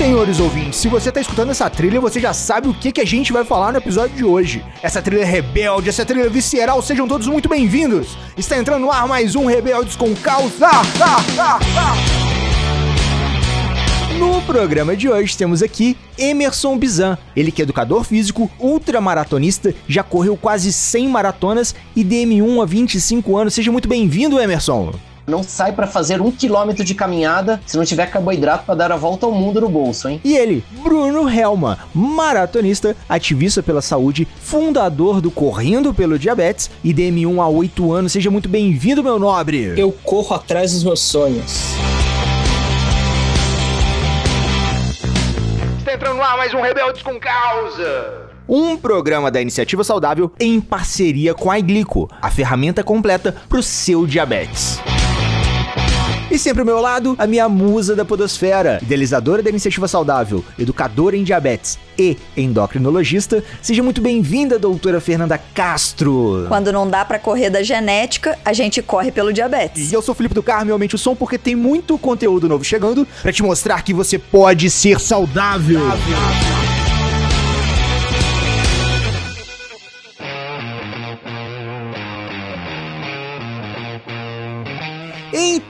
Senhores ouvintes, se você tá escutando essa trilha, você já sabe o que, que a gente vai falar no episódio de hoje. Essa trilha rebelde, essa trilha visceral, sejam todos muito bem-vindos. Está entrando no ar mais um Rebeldes com Causa. Ah, ah, ah. No programa de hoje temos aqui Emerson Bizan, ele que é educador físico, ultramaratonista, já correu quase 100 maratonas e DM1 há 25 anos. Seja muito bem-vindo, Emerson. Não sai para fazer um quilômetro de caminhada se não tiver carboidrato para dar a volta ao mundo no bolso, hein? E ele, Bruno Helma, maratonista, ativista pela saúde, fundador do Correndo pelo Diabetes e DM1 há 8 anos. Seja muito bem-vindo, meu nobre. Eu corro atrás dos meus sonhos. Está entrando no ar mais um Rebeldes com Causa um programa da Iniciativa Saudável em parceria com a Iglico, a ferramenta completa para o seu diabetes. E sempre ao meu lado, a minha musa da podosfera, idealizadora da Iniciativa Saudável, educadora em diabetes e endocrinologista. Seja muito bem-vinda, doutora Fernanda Castro. Quando não dá para correr da genética, a gente corre pelo diabetes. E eu sou Felipe do Carmo, aumente o som porque tem muito conteúdo novo chegando para te mostrar que você pode ser saudável. saudável.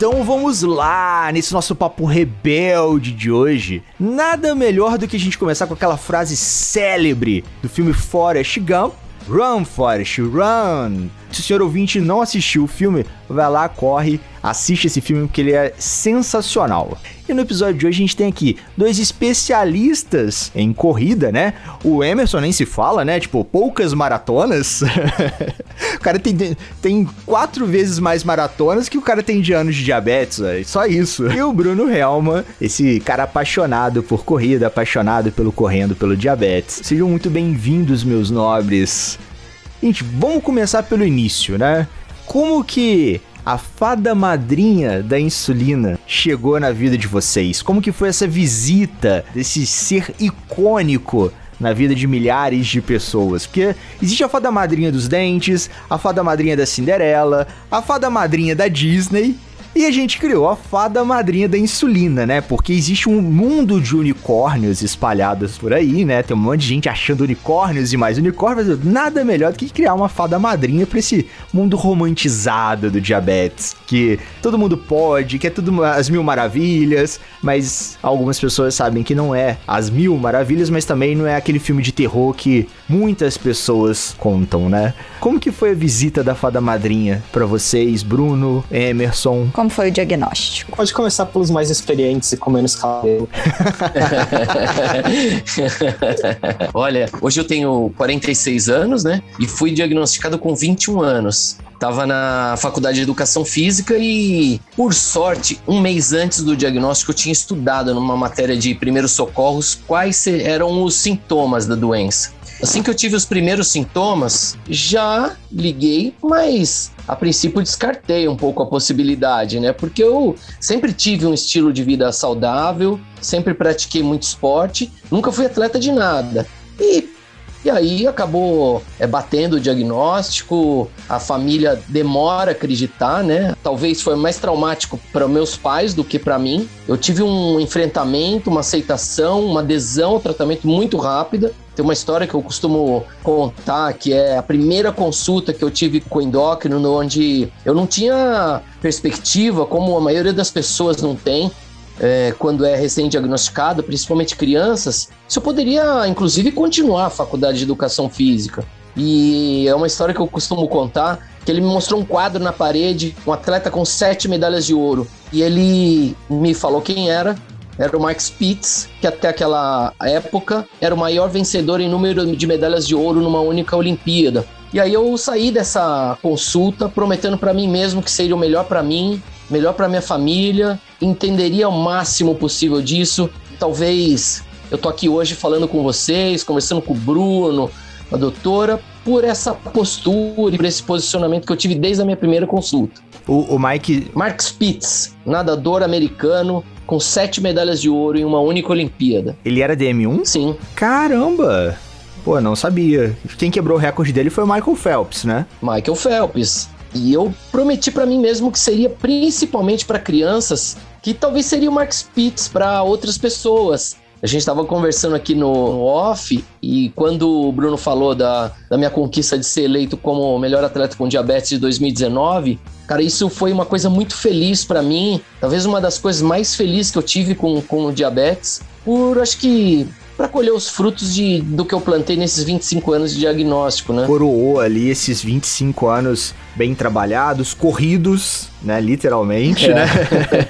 Então vamos lá, nesse nosso papo rebelde de hoje. Nada melhor do que a gente começar com aquela frase célebre do filme Forrest Gump. Run, Forrest, run! Se o senhor ouvinte não assistiu o filme, vai lá, corre, assiste esse filme porque ele é sensacional. E no episódio de hoje a gente tem aqui dois especialistas em corrida, né? O Emerson nem se fala, né? Tipo, poucas maratonas. o cara tem, tem quatro vezes mais maratonas que o cara tem de anos de diabetes, véio. só isso. E o Bruno Helma, esse cara apaixonado por corrida, apaixonado pelo correndo, pelo diabetes. Sejam muito bem-vindos, meus nobres. Gente, vamos começar pelo início, né? Como que a fada madrinha da insulina chegou na vida de vocês? Como que foi essa visita desse ser icônico na vida de milhares de pessoas. Porque existe a fada madrinha dos dentes, a fada madrinha da Cinderela, a fada madrinha da Disney e a gente criou a fada madrinha da insulina, né? Porque existe um mundo de unicórnios espalhados por aí, né? Tem um monte de gente achando unicórnios e mais unicórnios. Nada melhor do que criar uma fada madrinha para esse mundo romantizado do diabetes. Que todo mundo pode, que é tudo as mil maravilhas, mas algumas pessoas sabem que não é as mil maravilhas, mas também não é aquele filme de terror que muitas pessoas contam, né? Como que foi a visita da fada madrinha para vocês, Bruno, Emerson? Como foi o diagnóstico? Pode começar pelos mais experientes e com menos cabelo. Olha, hoje eu tenho 46 anos, né? E fui diagnosticado com 21 anos. Tava na faculdade de educação física e, por sorte, um mês antes do diagnóstico, eu tinha estudado numa matéria de primeiros socorros quais eram os sintomas da doença. Assim que eu tive os primeiros sintomas, já liguei, mas a princípio descartei um pouco a possibilidade, né? Porque eu sempre tive um estilo de vida saudável, sempre pratiquei muito esporte, nunca fui atleta de nada. E e aí acabou é, batendo o diagnóstico, a família demora a acreditar, né? Talvez foi mais traumático para meus pais do que para mim. Eu tive um enfrentamento, uma aceitação, uma adesão ao tratamento muito rápida. Tem uma história que eu costumo contar, que é a primeira consulta que eu tive com endócrino, onde eu não tinha perspectiva, como a maioria das pessoas não tem, é, quando é recém-diagnosticado, principalmente crianças, se eu poderia, inclusive, continuar a faculdade de educação física. E é uma história que eu costumo contar, que ele me mostrou um quadro na parede, um atleta com sete medalhas de ouro. E ele me falou quem era, era o Mark Spitz, que até aquela época era o maior vencedor em número de medalhas de ouro numa única Olimpíada. E aí eu saí dessa consulta prometendo para mim mesmo que seria o melhor para mim, melhor para minha família, entenderia o máximo possível disso. Talvez eu tô aqui hoje falando com vocês, conversando com o Bruno, a doutora, por essa postura e por esse posicionamento que eu tive desde a minha primeira consulta. O, o Mike. Mark Spitz, nadador americano, com sete medalhas de ouro em uma única Olimpíada. Ele era DM1? Sim. Caramba! Pô, não sabia. Quem quebrou o recorde dele foi o Michael Phelps, né? Michael Phelps. E eu prometi para mim mesmo que seria principalmente para crianças, que talvez seria o Mark Spitz para outras pessoas. A gente estava conversando aqui no, off e quando o Bruno falou da, da minha conquista de ser eleito como melhor atleta com diabetes de 2019, cara, isso foi uma coisa muito feliz para mim. Talvez uma das coisas mais felizes que eu tive com, com o diabetes. Por acho que para colher os frutos de, do que eu plantei nesses 25 anos de diagnóstico, né? Coroou ali esses 25 anos bem trabalhados, corridos, né? Literalmente, É. né?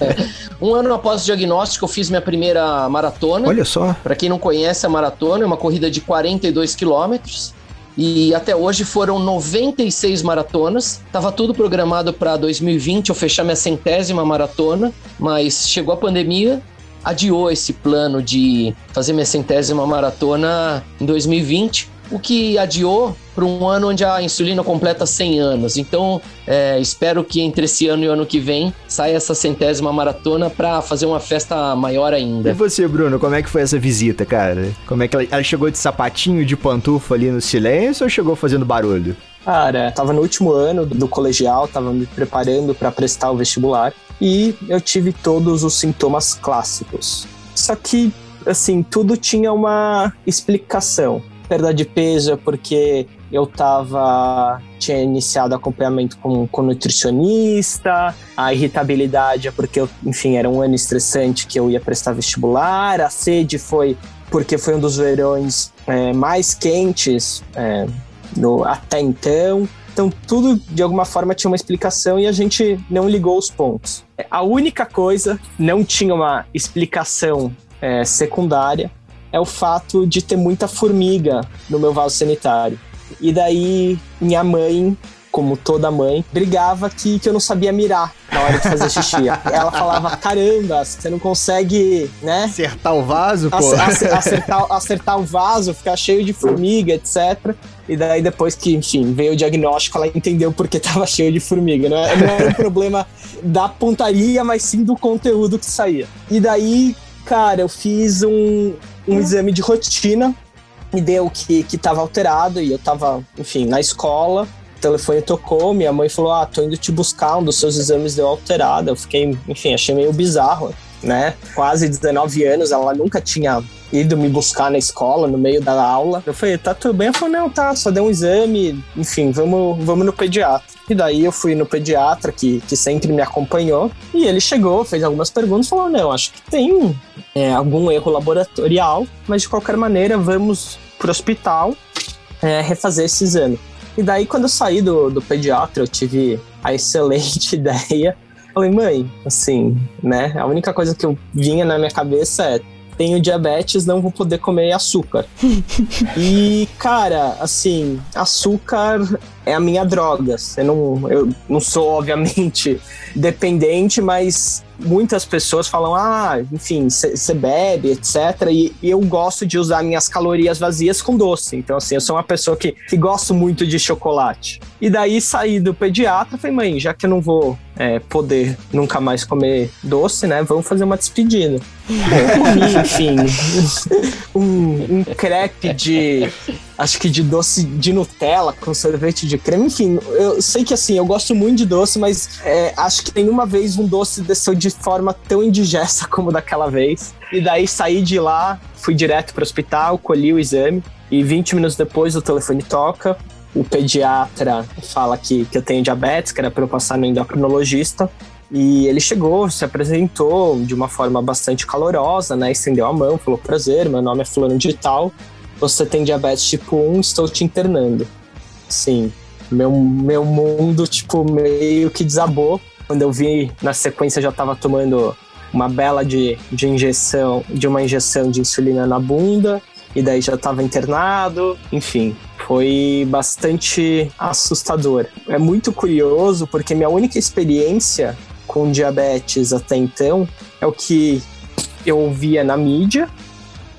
um ano após o diagnóstico, eu fiz minha primeira maratona. Olha só. Para quem não conhece a maratona, é uma corrida de 42 quilômetros. E até hoje foram 96 maratonas. Tava tudo programado para 2020 eu fechar minha centésima maratona, mas chegou a pandemia, adiou esse plano de fazer minha centésima maratona em 2020, o que adiou para um ano onde a insulina completa 100 anos. Então, é, espero que entre esse ano e o ano que vem saia essa centésima maratona para fazer uma festa maior E ainda. você, Bruno, como é que foi essa visita, cara? Como é que ela, ela chegou de sapatinho, de pantufa ali no silêncio ou chegou fazendo barulho? Cara, tava no último ano do colegial, tava me preparando para prestar o vestibular e eu tive todos os sintomas clássicos. Só que, assim, tudo tinha uma explicação. Perda de peso é porque eu tava tinha iniciado acompanhamento com, com nutricionista, a irritabilidade é porque eu, enfim, era um ano estressante que eu ia prestar vestibular, a sede foi porque foi um dos verões é, mais quentes é, no, até então. Então, tudo de alguma forma tinha uma explicação e a gente não ligou os pontos. A única coisa não tinha uma explicação é, secundária é o fato de ter muita formiga no meu vaso sanitário. E daí, minha mãe, como toda mãe, brigava que, que eu não sabia mirar na hora de fazer xixi. Ela falava: caramba, você não consegue, né? Acertar o vaso, pô? Ace- ace- acertar, acertar o vaso, ficar cheio de formiga, etc. E daí, depois que, enfim, veio o diagnóstico, ela entendeu porque tava cheio de formiga. Não era, não era um problema da pontaria, mas sim do conteúdo que saía. E daí, cara, eu fiz um, um exame de rotina e deu que, que tava alterado e eu tava, enfim, na escola. O telefone tocou, minha mãe falou: Ah, tô indo te buscar, um dos seus exames deu alterado. Eu fiquei, enfim, achei meio bizarro, né? Quase 19 anos, ela nunca tinha ido me buscar na escola, no meio da aula. Eu falei, tá tudo bem? Ela falou, não, tá, só deu um exame, enfim, vamos, vamos no pediatra. E daí eu fui no pediatra, que, que sempre me acompanhou, e ele chegou, fez algumas perguntas, falou, não, acho que tem é, algum erro laboratorial, mas de qualquer maneira, vamos pro hospital é, refazer esse exame. E daí, quando eu saí do, do pediatra, eu tive a excelente ideia. Falei, mãe, assim, né? A única coisa que eu vinha na minha cabeça é: tenho diabetes, não vou poder comer açúcar. e, cara, assim, açúcar é a minha droga. Eu não, eu não sou, obviamente, dependente, mas muitas pessoas falam, ah, enfim, você bebe, etc. E, e, eu gosto de usar minhas calorias vazias com doce. Então, assim, eu sou uma pessoa que, que gosto muito de chocolate. E daí saí do pediatra, falei, mãe, já que eu não vou é, poder nunca mais comer doce, né? Vamos fazer uma despedida. Comi, enfim, um, um crepe de. Acho que de doce de Nutella com sorvete de creme. Enfim, eu sei que assim, eu gosto muito de doce, mas é, acho que nenhuma vez um doce desceu de forma tão indigesta como daquela vez. E daí saí de lá, fui direto para o hospital, colhi o exame. E 20 minutos depois o telefone toca. O pediatra fala que, que eu tenho diabetes, que era para eu passar no endocrinologista. E ele chegou, se apresentou de uma forma bastante calorosa, né? Estendeu a mão, falou: Prazer, meu nome é Fulano de Tal. Você tem diabetes tipo 1, estou te internando. Sim, meu, meu mundo, tipo, meio que desabou. Quando eu vi, na sequência, eu já estava tomando uma bela de, de injeção, de uma injeção de insulina na bunda. E daí já estava internado. Enfim, foi bastante assustador. É muito curioso porque minha única experiência com diabetes até então é o que eu ouvia na mídia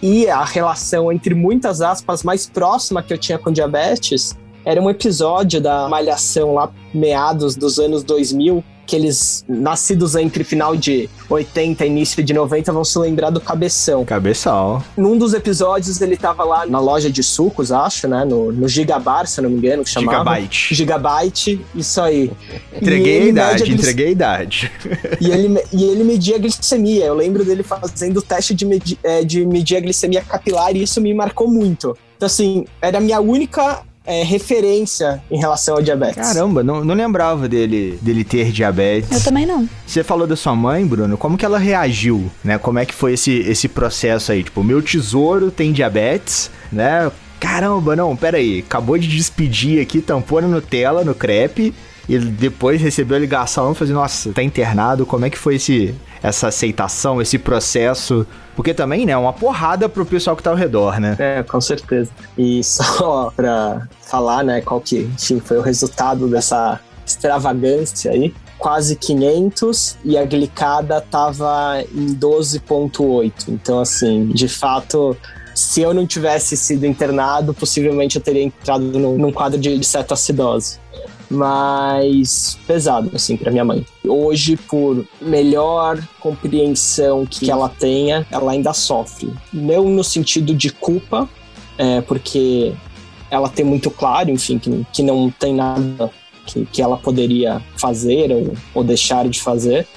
e a relação entre muitas aspas mais próxima que eu tinha com diabetes era um episódio da Malhação lá meados dos anos 2000 aqueles nascidos entre final de 80 e início de 90 vão se lembrar do Cabeção. Cabeção. Num dos episódios ele tava lá na loja de sucos, acho, né? No, no Gigabar, se eu não me engano, que chamava. Gigabyte. Gigabyte, isso aí. Entreguei a idade, glic- entreguei a idade. E ele, e ele media a glicemia. Eu lembro dele fazendo o teste de, medi, é, de medir a glicemia capilar e isso me marcou muito. Então, assim, era a minha única é, referência em relação ao diabetes. Caramba, não, não lembrava dele, dele ter diabetes. Eu também não. Você falou da sua mãe, Bruno, como que ela reagiu, né? Como é que foi esse, esse processo aí? Tipo, meu tesouro tem diabetes, né? Caramba, não, pera aí, acabou de despedir aqui, tampou na Nutella, no crepe, e depois recebeu a ligação e falou assim, nossa, tá internado, como é que foi esse, essa aceitação, esse processo? Porque também, né, é uma porrada pro pessoal que tá ao redor, né? É, com certeza. E só pra falar, né, qual que, enfim, foi o resultado dessa extravagância aí. Quase 500 e a glicada tava em 12.8. Então, assim, de fato, se eu não tivesse sido internado, possivelmente eu teria entrado num, quadro de, de cetoacidose. Mas pesado, assim, pra minha mãe. Hoje, por melhor compreensão que ela tenha, ela ainda sofre. Não no sentido de culpa, é, porque ela tem muito claro, enfim, que, que não tem nada que, que ela poderia fazer ou, ou deixar de fazer.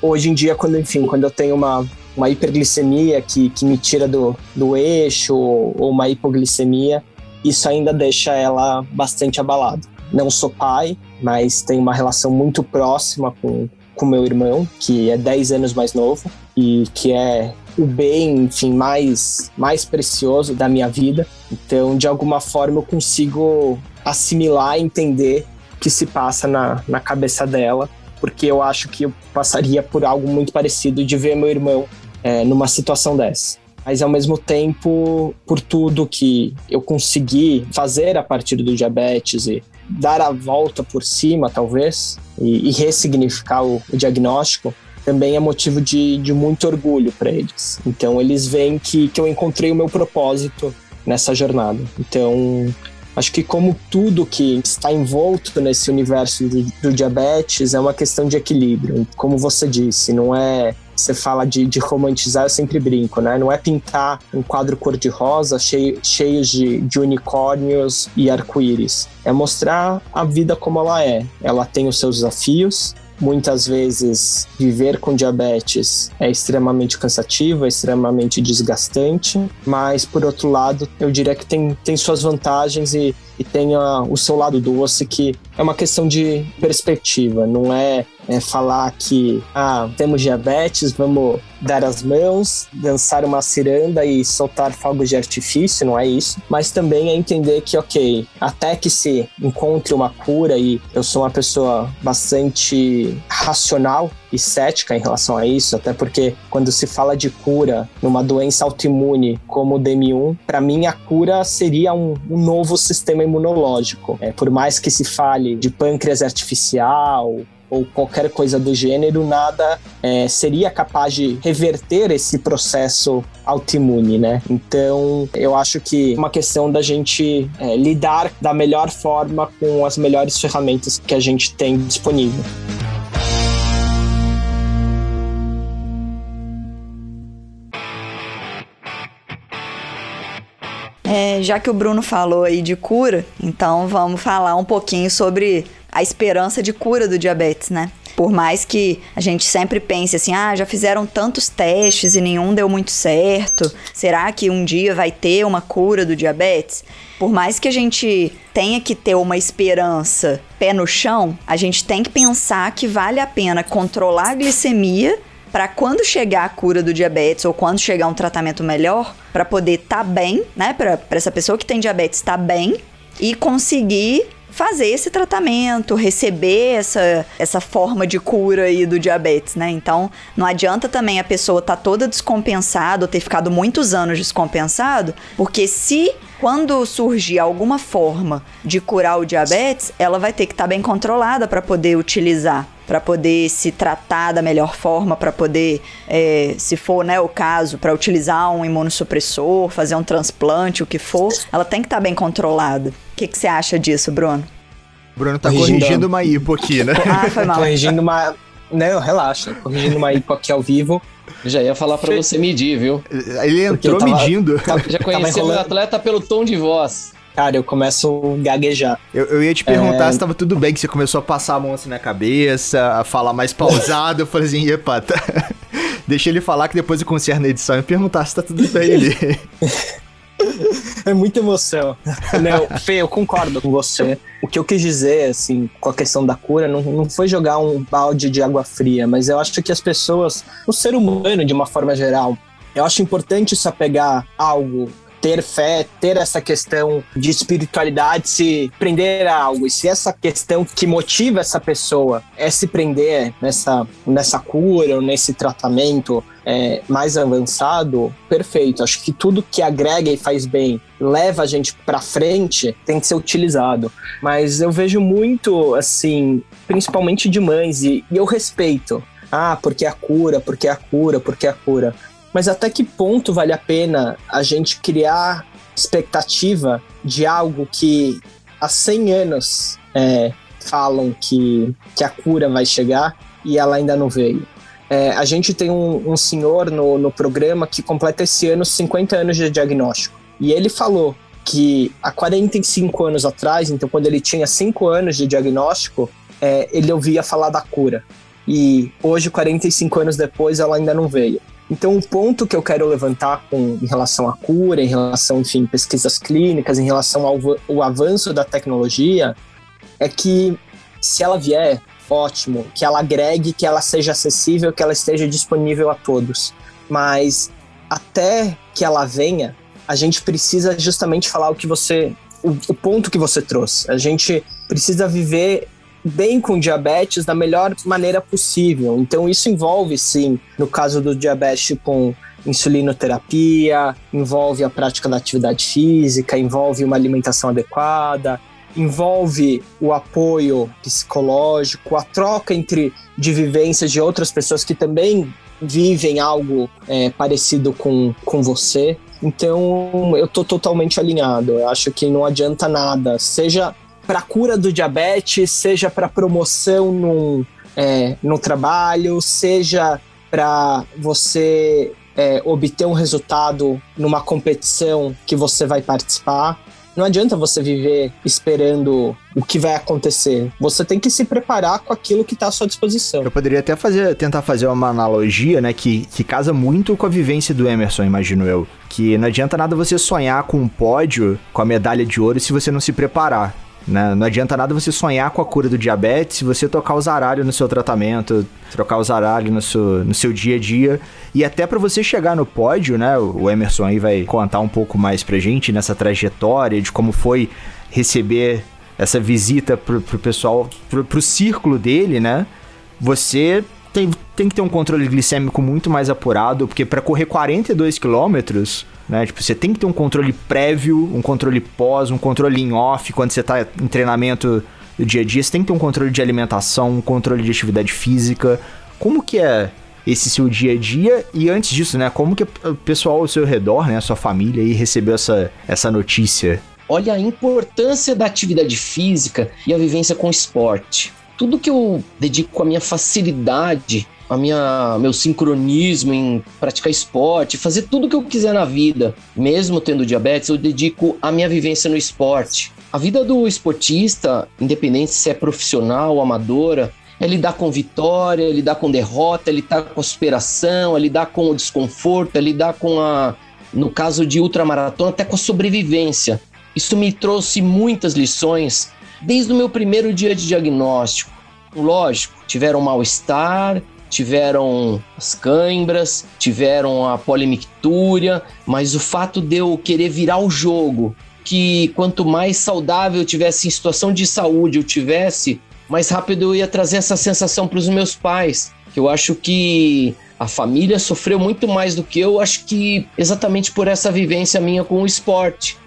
Hoje em dia, quando, enfim, quando eu tenho uma, uma hiperglicemia que, que me tira do, do eixo ou, ou uma hipoglicemia, isso ainda deixa ela bastante abalada. Não sou pai, mas tenho uma relação muito próxima com com meu irmão, que é 10 anos mais novo e que é o bem, enfim, mais mais precioso da minha vida. Então, de alguma forma eu consigo assimilar entender o que se passa na, na cabeça dela, porque eu acho que eu passaria por algo muito parecido de ver meu irmão é, numa situação dessa mas ao mesmo tempo, por tudo que eu consegui fazer a partir do diabetes e dar a volta por cima, talvez, e, e ressignificar o, o, diagnóstico, também é motivo de, de muito orgulho para eles. Então, eles veem que, que eu encontrei o meu propósito nessa jornada. Então, acho que como tudo que está envolto nesse universo do, do diabetes é uma questão de equilíbrio. Como você disse, não é você fala de, de, romantizar, eu sempre brinco, né? Não é pintar um quadro cor-de-rosa cheio, cheio de, de unicórnios e arco-íris. É mostrar a vida como ela é. Ela tem os seus desafios. Muitas vezes, viver com diabetes é extremamente cansativo, é extremamente desgastante, mas, por outro lado, eu diria que tem, tem suas vantagens e, e tem a, o seu lado doce, que é uma questão de perspectiva, não é é falar que ah, temos diabetes, vamos dar as mãos, dançar uma ciranda e soltar fogos de artifício, não é isso. Mas também é entender que, ok, até que se encontre uma cura, e eu sou uma pessoa bastante racional e cética em relação a isso, até porque quando se fala de cura numa doença autoimune como o DM1, para mim a cura seria um, um novo sistema imunológico. É, por mais que se fale de pâncreas artificial ou qualquer coisa do gênero, nada é, seria capaz de reverter esse processo autoimune, né? Então, eu acho que é uma questão da gente é, lidar da melhor forma com as melhores ferramentas que a gente tem disponível. É, já que o Bruno falou aí de cura, então vamos falar um pouquinho sobre a esperança de cura do diabetes, né? Por mais que a gente sempre pense assim, ah, já fizeram tantos testes e nenhum deu muito certo, será que um dia vai ter uma cura do diabetes? Por mais que a gente tenha que ter uma esperança pé no chão, a gente tem que pensar que vale a pena controlar a glicemia para quando chegar a cura do diabetes ou quando chegar um tratamento melhor, para poder estar tá bem, né? Para essa pessoa que tem diabetes estar tá bem e conseguir fazer esse tratamento, receber essa, essa forma de cura aí do diabetes, né? Então, não adianta também a pessoa estar tá toda descompensada ou ter ficado muitos anos descompensado, porque se quando surgir alguma forma de curar o diabetes, ela vai ter que estar tá bem controlada para poder utilizar, para poder se tratar da melhor forma, para poder, é, se for né, o caso, para utilizar um imunossupressor, fazer um transplante, o que for, ela tem que estar tá bem controlada. O que, que você acha disso, Bruno? Bruno tá corrigindo, corrigindo uma hipo aqui, né? Ah, foi mal. corrigindo uma. Não, relaxa. Corrigindo uma hipo aqui ao vivo. Já ia falar para você medir, viu? Ele entrou tava, medindo. Tava, já conheceu o atleta pelo tom de voz. Cara, eu começo a gaguejar. Eu, eu ia te perguntar é... se tava tudo bem, que você começou a passar a mão assim na cabeça, a falar mais pausado. eu falei assim, epa, tá. Deixa ele falar que depois eu conserto na edição e perguntar se tá tudo bem ali. é muita emoção. Não, Fê, eu concordo com você. O que eu quis dizer, assim, com a questão da cura, não, não foi jogar um balde de água fria, mas eu acho que as pessoas, o ser humano de uma forma geral, eu acho importante se apegar a algo ter fé, ter essa questão de espiritualidade, se prender a algo. E se essa questão que motiva essa pessoa é se prender nessa, nessa cura ou nesse tratamento é, mais avançado, perfeito. Acho que tudo que agrega e faz bem, leva a gente para frente, tem que ser utilizado. Mas eu vejo muito, assim, principalmente de mães, e, e eu respeito. Ah, porque a cura, porque a cura, porque a cura. Mas até que ponto vale a pena a gente criar expectativa de algo que há 100 anos é, falam que, que a cura vai chegar e ela ainda não veio? É, a gente tem um, um senhor no, no programa que completa esse ano 50 anos de diagnóstico. E ele falou que há 45 anos atrás, então quando ele tinha 5 anos de diagnóstico, é, ele ouvia falar da cura. E hoje, 45 anos depois, ela ainda não veio. Então, o ponto que eu quero levantar com, em relação à cura, em relação, enfim, pesquisas clínicas, em relação ao, avanço da tecnologia, é que se ela vier, ótimo, que ela agregue, que ela seja acessível, que ela esteja disponível a todos. Mas até que ela venha, a gente precisa justamente falar o que você. O, o ponto que você trouxe. A gente precisa viver bem com diabetes da melhor maneira possível. Então, isso envolve, sim, no caso do diabetes com insulinoterapia, envolve a prática da atividade física, envolve uma alimentação adequada, envolve o apoio psicológico, a troca entre de vivências de outras pessoas que também vivem algo é, parecido com, com você. Então, eu tô totalmente alinhado. Eu acho que não adianta nada, seja para cura do diabetes, seja para promoção no, é, no trabalho, seja para você é, obter um resultado numa competição que você vai participar. Não adianta você viver esperando o que vai acontecer. Você tem que se preparar com aquilo que está à sua disposição. Eu poderia até fazer, tentar fazer uma analogia, né, que, que casa muito com a vivência do Emerson, imagino eu. Que não adianta nada você sonhar com um pódio, com a medalha de ouro, se você não se preparar. Né? Não adianta nada você sonhar com a cura do diabetes se você tocar o zaralho no seu tratamento, trocar o zaralho no seu, no seu dia a dia. E até para você chegar no pódio, né? O Emerson aí vai contar um pouco mais pra gente nessa trajetória de como foi receber essa visita pro, pro pessoal, pro, pro círculo dele, né? Você tem, tem que ter um controle glicêmico muito mais apurado, porque para correr 42 quilômetros né? Tipo, você tem que ter um controle prévio, um controle pós, um controle em off quando você está em treinamento do dia a dia. Você tem que ter um controle de alimentação, um controle de atividade física. Como que é esse seu dia a dia? E antes disso, né? Como que o pessoal ao seu redor, né? A sua família aí recebeu essa, essa notícia? Olha a importância da atividade física e a vivência com esporte. Tudo que eu dedico a minha facilidade a minha meu sincronismo em praticar esporte, fazer tudo que eu quiser na vida, mesmo tendo diabetes, eu dedico a minha vivência no esporte. A vida do esportista, independente se é profissional ou amadora, é lidar com vitória, é lidar com derrota, é lidar com a superação, é lidar com o desconforto, é lidar com a, no caso de ultramaratona, até com a sobrevivência. Isso me trouxe muitas lições desde o meu primeiro dia de diagnóstico. Lógico, tiveram mal-estar, tiveram as cãibras, tiveram a polimictúria, mas o fato de eu querer virar o jogo, que quanto mais saudável eu tivesse em situação de saúde eu tivesse, mais rápido eu ia trazer essa sensação para os meus pais. Eu acho que a família sofreu muito mais do que eu, acho que exatamente por essa vivência minha com o esporte.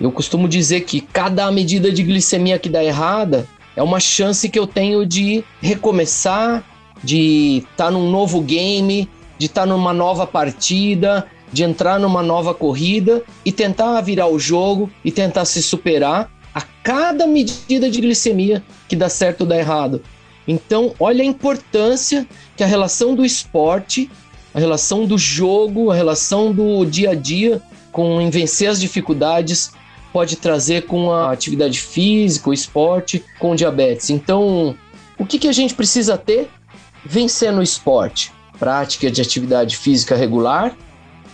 Eu costumo dizer que cada medida de glicemia que dá errada é uma chance que eu tenho de recomeçar, de estar tá num novo game, de estar tá numa nova partida, de entrar numa nova corrida e tentar virar o jogo e tentar se superar a cada medida de glicemia que dá certo ou dá errado. Então, olha a importância que a relação do esporte, a relação do jogo, a relação do dia a dia com em vencer as dificuldades pode trazer com a atividade física, o esporte, com o diabetes. Então, o que, que a gente precisa ter? Vencer no esporte. Prática de atividade física regular,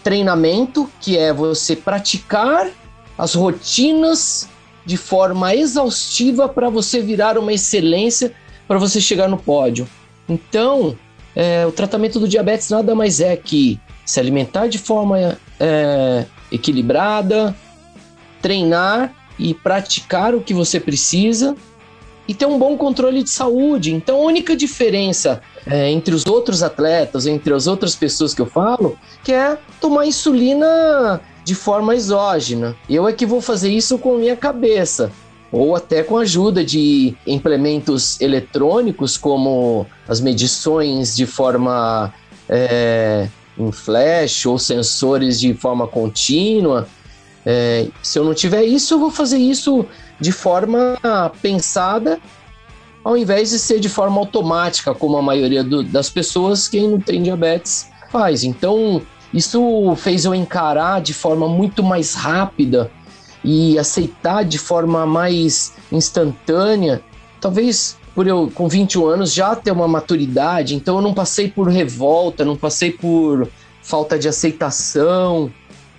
treinamento, que é você praticar as rotinas de forma exaustiva para você virar uma excelência, para você chegar no pódio. Então, é, o tratamento do diabetes nada mais é que se alimentar de forma é, equilibrada, treinar e praticar o que você precisa e ter um bom controle de saúde. Então, a única diferença é, entre os outros atletas, entre as outras pessoas que eu falo, que é tomar insulina de forma exógena. Eu é que vou fazer isso com minha cabeça ou até com a ajuda de implementos eletrônicos, como as medições de forma é, em flash ou sensores de forma contínua. É, se eu não tiver isso, eu vou fazer isso de forma pensada, ao invés de ser de forma automática, como a maioria do, das pessoas que não tem diabetes faz. Então, isso fez eu encarar de forma muito mais rápida e aceitar de forma mais instantânea, talvez por eu com 21 anos já ter uma maturidade, então eu não passei por revolta, não passei por falta de aceitação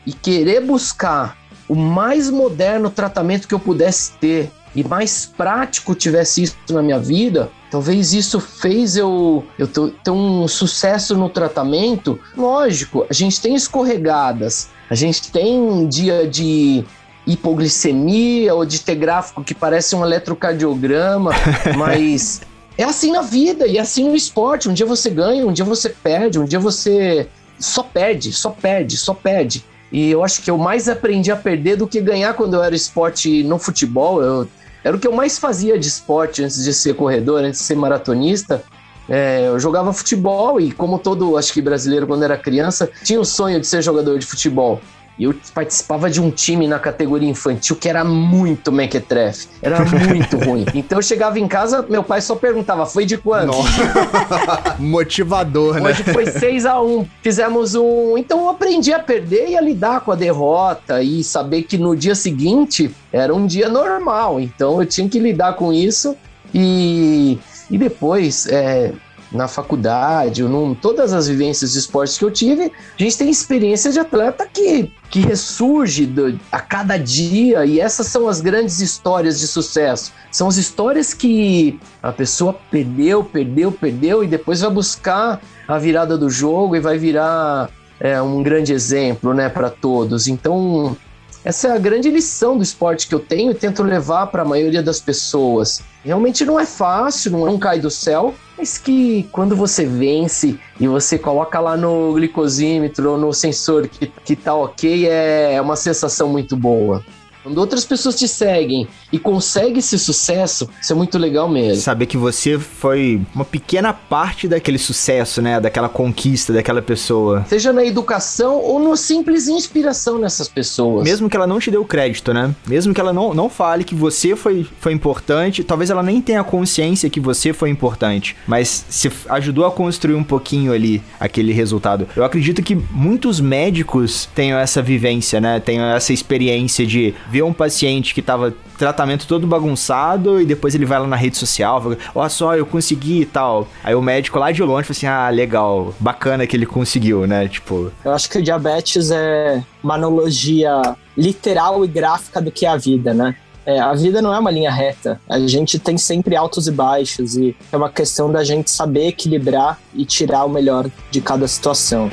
e querer buscar o mais moderno tratamento que eu pudesse ter e mais prático tivesse isso na minha vida, talvez isso fez eu, eu ter um sucesso no tratamento. Lógico, a gente tem escorregadas, a gente tem dia de hipoglicemia ou de ter gráfico que parece um eletrocardiograma, mas é assim na vida e é assim no esporte. Um dia você ganha, um dia você perde, um dia você só perde, só perde, só perde. E eu acho que eu mais aprendi a perder do que ganhar quando eu era esporte no futebol. Eu, era o que eu mais fazia de esporte antes de ser corredor, antes de ser maratonista. É, eu jogava futebol e, como todo, acho que brasileiro, quando era criança, tinha o sonho de ser jogador de futebol. E eu participava de um time na categoria infantil que era muito mequetrefe. Era muito ruim. Então eu chegava em casa, meu pai só perguntava, foi de quando? Motivador, né? Hoje foi 6 a 1 Fizemos um. Então eu aprendi a perder e a lidar com a derrota e saber que no dia seguinte era um dia normal. Então eu tinha que lidar com isso. E, e depois, é, na faculdade, num, todas as vivências de esportes que eu tive, a gente tem experiência de atleta que, que ressurge do, a cada dia, e essas são as grandes histórias de sucesso. São as histórias que a pessoa perdeu, perdeu, perdeu, e depois vai buscar a virada do jogo e vai virar é, um grande exemplo né, para todos. Então, essa é a grande lição do esporte que eu tenho e tento levar para a maioria das pessoas. Realmente não é fácil, não é um cai do céu, mas que quando você vence e você coloca lá no glicosímetro ou no sensor que, que tá ok, é uma sensação muito boa. Quando outras pessoas te seguem e conseguem esse sucesso, isso é muito legal mesmo. Saber que você foi uma pequena parte daquele sucesso, né? Daquela conquista daquela pessoa. Seja na educação ou no simples inspiração nessas pessoas. Mesmo que ela não te dê o crédito, né? Mesmo que ela não, não fale que você foi, foi importante, talvez ela nem tenha consciência que você foi importante, mas se ajudou a construir um pouquinho ali aquele resultado. Eu acredito que muitos médicos tenham essa vivência, né? Tenham essa experiência de vê um paciente que tava tratamento todo bagunçado e depois ele vai lá na rede social, fala, olha só, eu consegui e tal. Aí o médico lá de longe fala assim: ah, legal, bacana que ele conseguiu, né? Tipo. Eu acho que o diabetes é uma analogia literal e gráfica do que é a vida, né? É, a vida não é uma linha reta. A gente tem sempre altos e baixos e é uma questão da gente saber equilibrar e tirar o melhor de cada situação.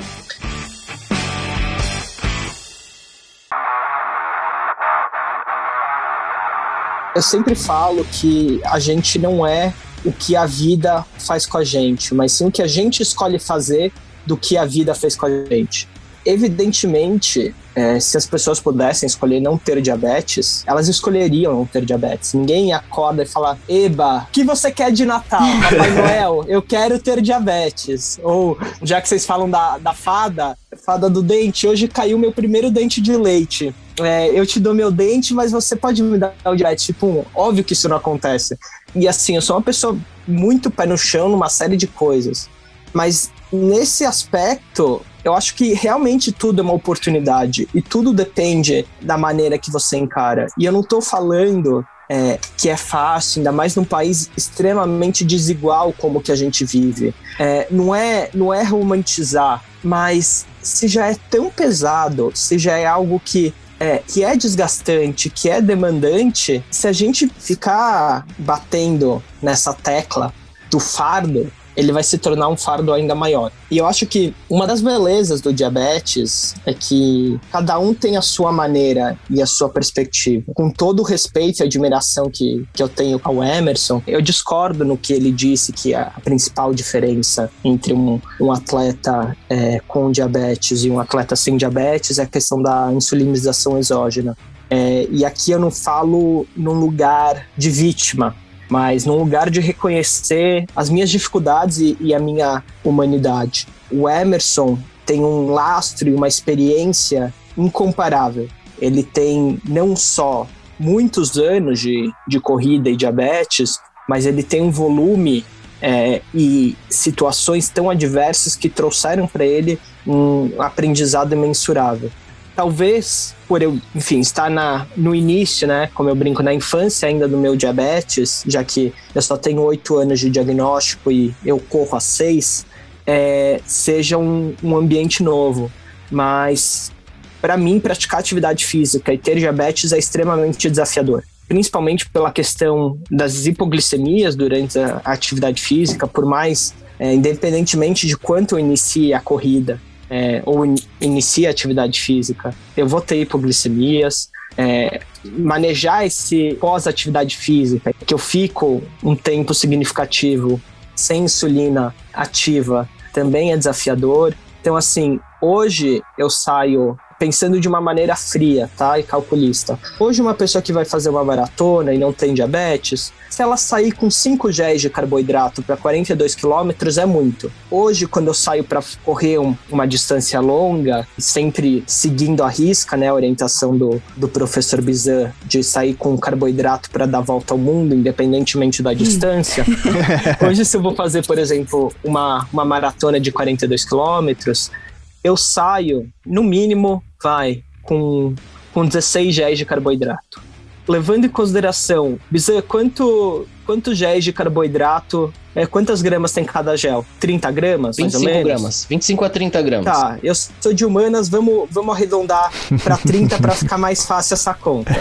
Eu sempre falo que a gente não é o que a vida faz com a gente, mas sim o que a gente escolhe fazer do que a vida fez com a gente. Evidentemente, é, se as pessoas pudessem escolher não ter diabetes, elas escolheriam não ter diabetes. Ninguém acorda e fala: Eba, o que você quer de Natal, Papai Noel? Eu quero ter diabetes. Ou, já que vocês falam da, da fada, fada do dente, hoje caiu meu primeiro dente de leite. É, eu te dou meu dente, mas você pode me dar o diabetes tipo 1. Óbvio que isso não acontece. E assim, eu sou uma pessoa muito pé no chão numa série de coisas. Mas nesse aspecto, eu acho que realmente tudo é uma oportunidade e tudo depende da maneira que você encara. E eu não estou falando é, que é fácil, ainda mais num país extremamente desigual como que a gente vive. É, não, é, não é romantizar, mas se já é tão pesado, se já é algo que é, que é desgastante, que é demandante, se a gente ficar batendo nessa tecla do fardo, ele vai se tornar um fardo ainda maior. E eu acho que uma das belezas do diabetes é que cada um tem a sua maneira e a sua perspectiva. Com todo o respeito e admiração que, que eu tenho ao Emerson, eu discordo no que ele disse que a principal diferença entre um, um atleta é, com diabetes e um atleta sem diabetes é a questão da insulinização exógena. É, e aqui eu não falo num lugar de vítima, mas num lugar de reconhecer as minhas dificuldades e, e a minha humanidade. O Emerson tem um lastro e uma experiência incomparável. Ele tem não só muitos anos de, de corrida e diabetes, mas ele tem um volume é, e situações tão adversas que trouxeram para ele um aprendizado imensurável talvez por eu, enfim, estar na, no início, né, como eu brinco, na infância ainda do meu diabetes, já que eu só tenho oito anos de diagnóstico e eu corro a seis, é, seja um, um ambiente novo. Mas, para mim, praticar atividade física e ter diabetes é extremamente desafiador. Principalmente pela questão das hipoglicemias durante a atividade física, por mais, é, independentemente de quanto eu inicie a corrida, é, ou in, inicia atividade física, eu vou ter hipoglicemias. É, manejar esse pós-atividade física, que eu fico um tempo significativo sem insulina ativa, também é desafiador. Então, assim, hoje eu saio pensando de uma maneira fria, tá? E calculista. Hoje, uma pessoa que vai fazer uma maratona e não tem diabetes, se ela sair com 5 géis de carboidrato para 42 quilômetros, é muito. Hoje, quando eu saio para correr um, uma distância longa, sempre seguindo a risca, né, a orientação do, do professor Bizan, de sair com carboidrato para dar volta ao mundo, independentemente da distância. Hoje, se eu vou fazer, por exemplo, uma, uma maratona de 42 quilômetros, eu saio, no mínimo, vai com, com 16 géis de carboidrato. Levando em consideração, Bizan, quanto, quanto géis de carboidrato, é, quantas gramas tem cada gel? 30 gramas, 25 mais ou menos? gramas, 25 a 30 gramas. Tá, eu sou de humanas, vamos, vamos arredondar para 30 para ficar mais fácil essa conta.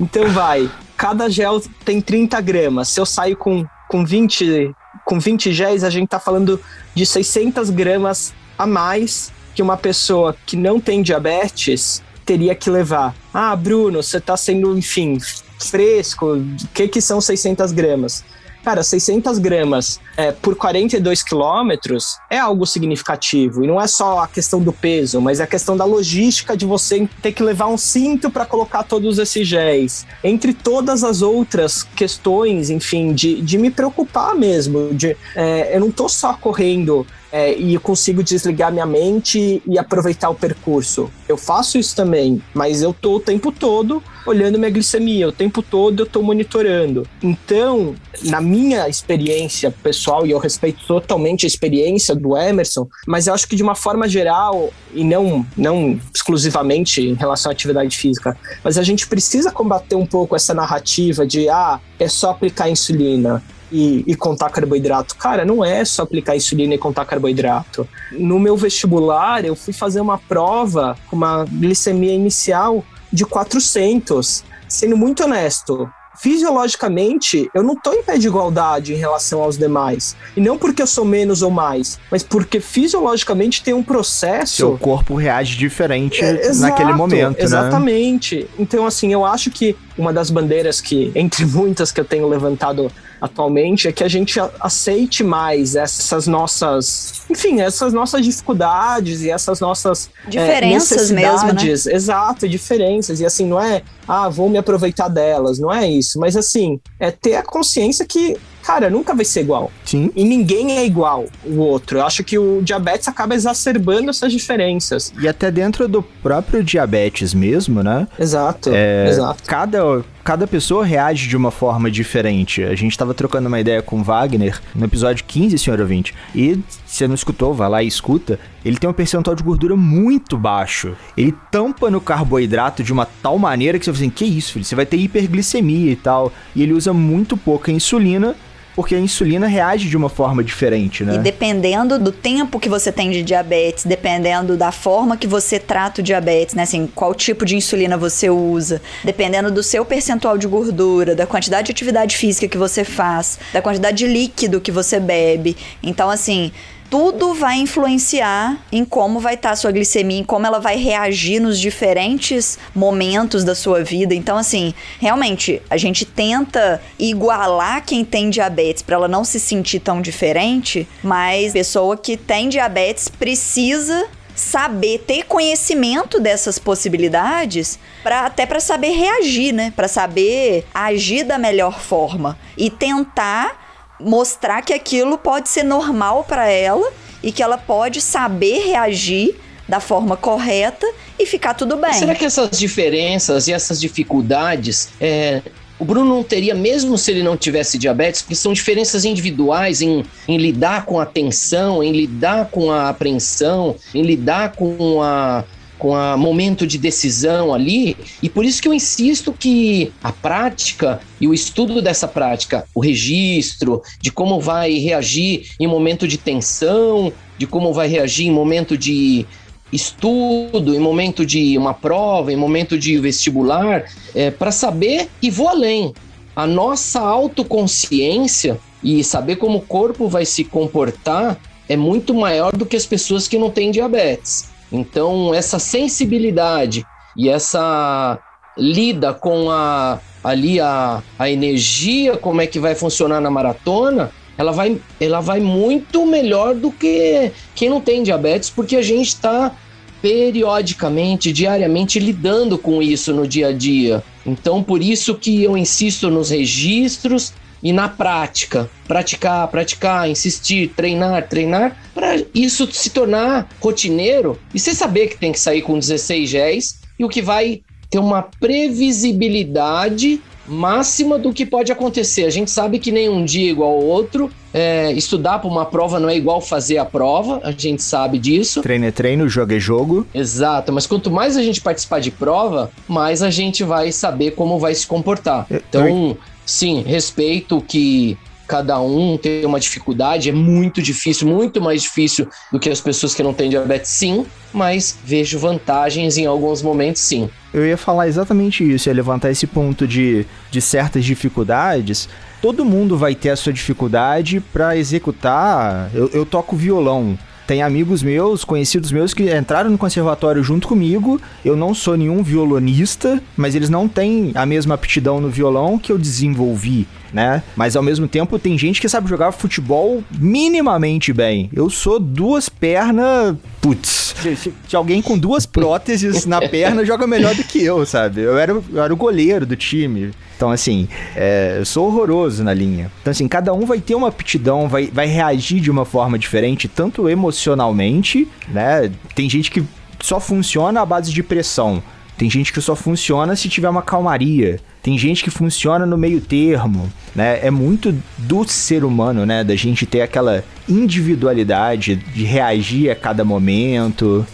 Então vai, cada gel tem 30 gramas. Se eu saio com, com 20 com 20 géis, a gente tá falando de 600 gramas a mais que uma pessoa que não tem diabetes teria que levar. Ah, Bruno, você está sendo, enfim, fresco, o que, que são 600 gramas? Cara, 600 gramas é, por 42 quilômetros é algo significativo. E não é só a questão do peso, mas é a questão da logística de você ter que levar um cinto para colocar todos esses géis. Entre todas as outras questões, enfim, de, de me preocupar mesmo. De, é, eu não tô só correndo é, e eu consigo desligar minha mente e aproveitar o percurso. Eu faço isso também, mas eu tô o tempo todo olhando minha glicemia, o tempo todo eu tô monitorando. Então, na minha experiência pessoal, e eu respeito totalmente a experiência do Emerson, mas eu acho que de uma forma geral, e não, não exclusivamente em relação à atividade física, mas a gente precisa combater um pouco essa narrativa de, ah, é só aplicar insulina e, e, contar carboidrato. Cara, não é só aplicar insulina e contar carboidrato. No meu vestibular, eu fui fazer uma prova com uma glicemia inicial de 400. Sendo muito honesto, fisiologicamente, eu não estou em pé de igualdade em relação aos demais. E não porque eu sou menos ou mais, mas porque fisiologicamente tem um processo. Seu corpo reage diferente é, exato, naquele momento, né? Exatamente. Né? Então, assim, eu acho que uma das bandeiras que, entre muitas que eu tenho levantado atualmente é que a gente aceite mais essas nossas, enfim, essas nossas dificuldades e essas nossas é, diferenças é, mesmo, né? Exato, diferenças. E assim, não é, ah, vou me aproveitar delas, não é isso. Mas assim, é ter a consciência que cara, nunca vai ser igual. Sim. E ninguém é igual o outro. Eu acho que o diabetes acaba exacerbando essas diferenças. E até dentro do próprio diabetes mesmo, né? Exato, É, exato. Cada, cada pessoa reage de uma forma diferente. A gente tava trocando uma ideia com o Wagner no episódio 15, senhor ouvinte. E se você não escutou, vai lá e escuta. Ele tem um percentual de gordura muito baixo. Ele tampa no carboidrato de uma tal maneira que você fala assim: que isso, filho? Você vai ter hiperglicemia e tal. E ele usa muito pouca insulina. Porque a insulina reage de uma forma diferente, né? E dependendo do tempo que você tem de diabetes, dependendo da forma que você trata o diabetes, né? Assim, qual tipo de insulina você usa, dependendo do seu percentual de gordura, da quantidade de atividade física que você faz, da quantidade de líquido que você bebe. Então, assim, tudo vai influenciar em como vai estar a sua glicemia, em como ela vai reagir nos diferentes momentos da sua vida. Então, assim, realmente, a gente tenta igualar quem tem diabetes para ela não se sentir tão diferente, mas pessoa que tem diabetes precisa saber ter conhecimento dessas possibilidades para até para saber reagir, né? Para saber agir da melhor forma e tentar mostrar que aquilo pode ser normal para ela e que ela pode saber reagir da forma correta e ficar tudo bem. Será que essas diferenças e essas dificuldades é, o Bruno não teria, mesmo se ele não tivesse diabetes, porque são diferenças individuais em, em lidar com a tensão, em lidar com a apreensão, em lidar com a com a momento de decisão ali, e por isso que eu insisto que a prática e o estudo dessa prática, o registro de como vai reagir em momento de tensão, de como vai reagir em momento de estudo, em momento de uma prova, em momento de vestibular, é, para saber e vou além. A nossa autoconsciência e saber como o corpo vai se comportar é muito maior do que as pessoas que não têm diabetes. Então, essa sensibilidade e essa lida com a ali a, a energia, como é que vai funcionar na maratona, ela vai, ela vai muito melhor do que quem não tem diabetes, porque a gente está periodicamente, diariamente lidando com isso no dia a dia. Então, por isso que eu insisto nos registros e na prática. Praticar, praticar, insistir, treinar, treinar, para isso se tornar rotineiro e você saber que tem que sair com 16 géis e o que vai ter uma previsibilidade máxima do que pode acontecer. A gente sabe que nem um dia é igual ao outro. É, estudar para uma prova não é igual fazer a prova, a gente sabe disso. Treino é treino, jogo é jogo. Exato, mas quanto mais a gente participar de prova, mais a gente vai saber como vai se comportar. Então, sim, respeito que cada um tem uma dificuldade, é muito difícil, muito mais difícil do que as pessoas que não têm diabetes, sim, mas vejo vantagens em alguns momentos, sim. Eu ia falar exatamente isso, ia levantar esse ponto de, de certas dificuldades. Todo mundo vai ter a sua dificuldade para executar. Eu, eu toco violão. Tem amigos meus, conhecidos meus, que entraram no conservatório junto comigo. Eu não sou nenhum violonista, mas eles não têm a mesma aptidão no violão que eu desenvolvi, né? Mas ao mesmo tempo tem gente que sabe jogar futebol minimamente bem. Eu sou duas pernas. Putz, se, alguém com duas próteses na perna joga melhor do que eu, sabe? Eu era, eu era o goleiro do time. Então, assim, é, eu sou horroroso na linha. Então, assim, cada um vai ter uma aptidão, vai, vai reagir de uma forma diferente, tanto emocionalmente, né? Tem gente que só funciona à base de pressão. Tem gente que só funciona se tiver uma calmaria. Tem gente que funciona no meio termo, né? É muito do ser humano, né? Da gente ter aquela individualidade de reagir a cada momento.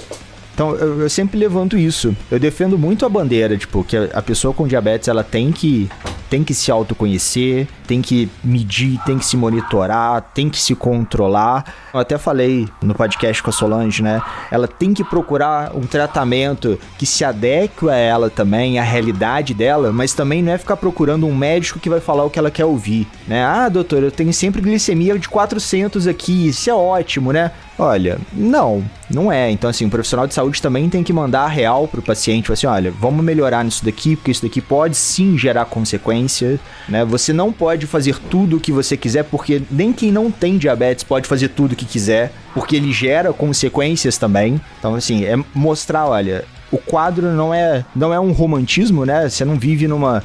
Então, eu, eu sempre levanto isso. Eu defendo muito a bandeira, tipo, que a, a pessoa com diabetes, ela tem que tem que se autoconhecer, tem que medir, tem que se monitorar, tem que se controlar. Eu até falei no podcast com a Solange, né? Ela tem que procurar um tratamento que se adeque a ela também, à realidade dela, mas também não é ficar procurando um médico que vai falar o que ela quer ouvir, né? Ah, doutor, eu tenho sempre glicemia de 400 aqui, isso é ótimo, né? Olha, não, não é. Então, assim, o profissional de saúde também tem que mandar a real pro paciente, assim, olha, vamos melhorar nisso daqui, porque isso daqui pode sim gerar consequência, né? Você não pode fazer tudo o que você quiser, porque nem quem não tem diabetes pode fazer tudo o que quiser, porque ele gera consequências também. Então, assim, é mostrar, olha, o quadro não é, não é um romantismo, né? Você não vive numa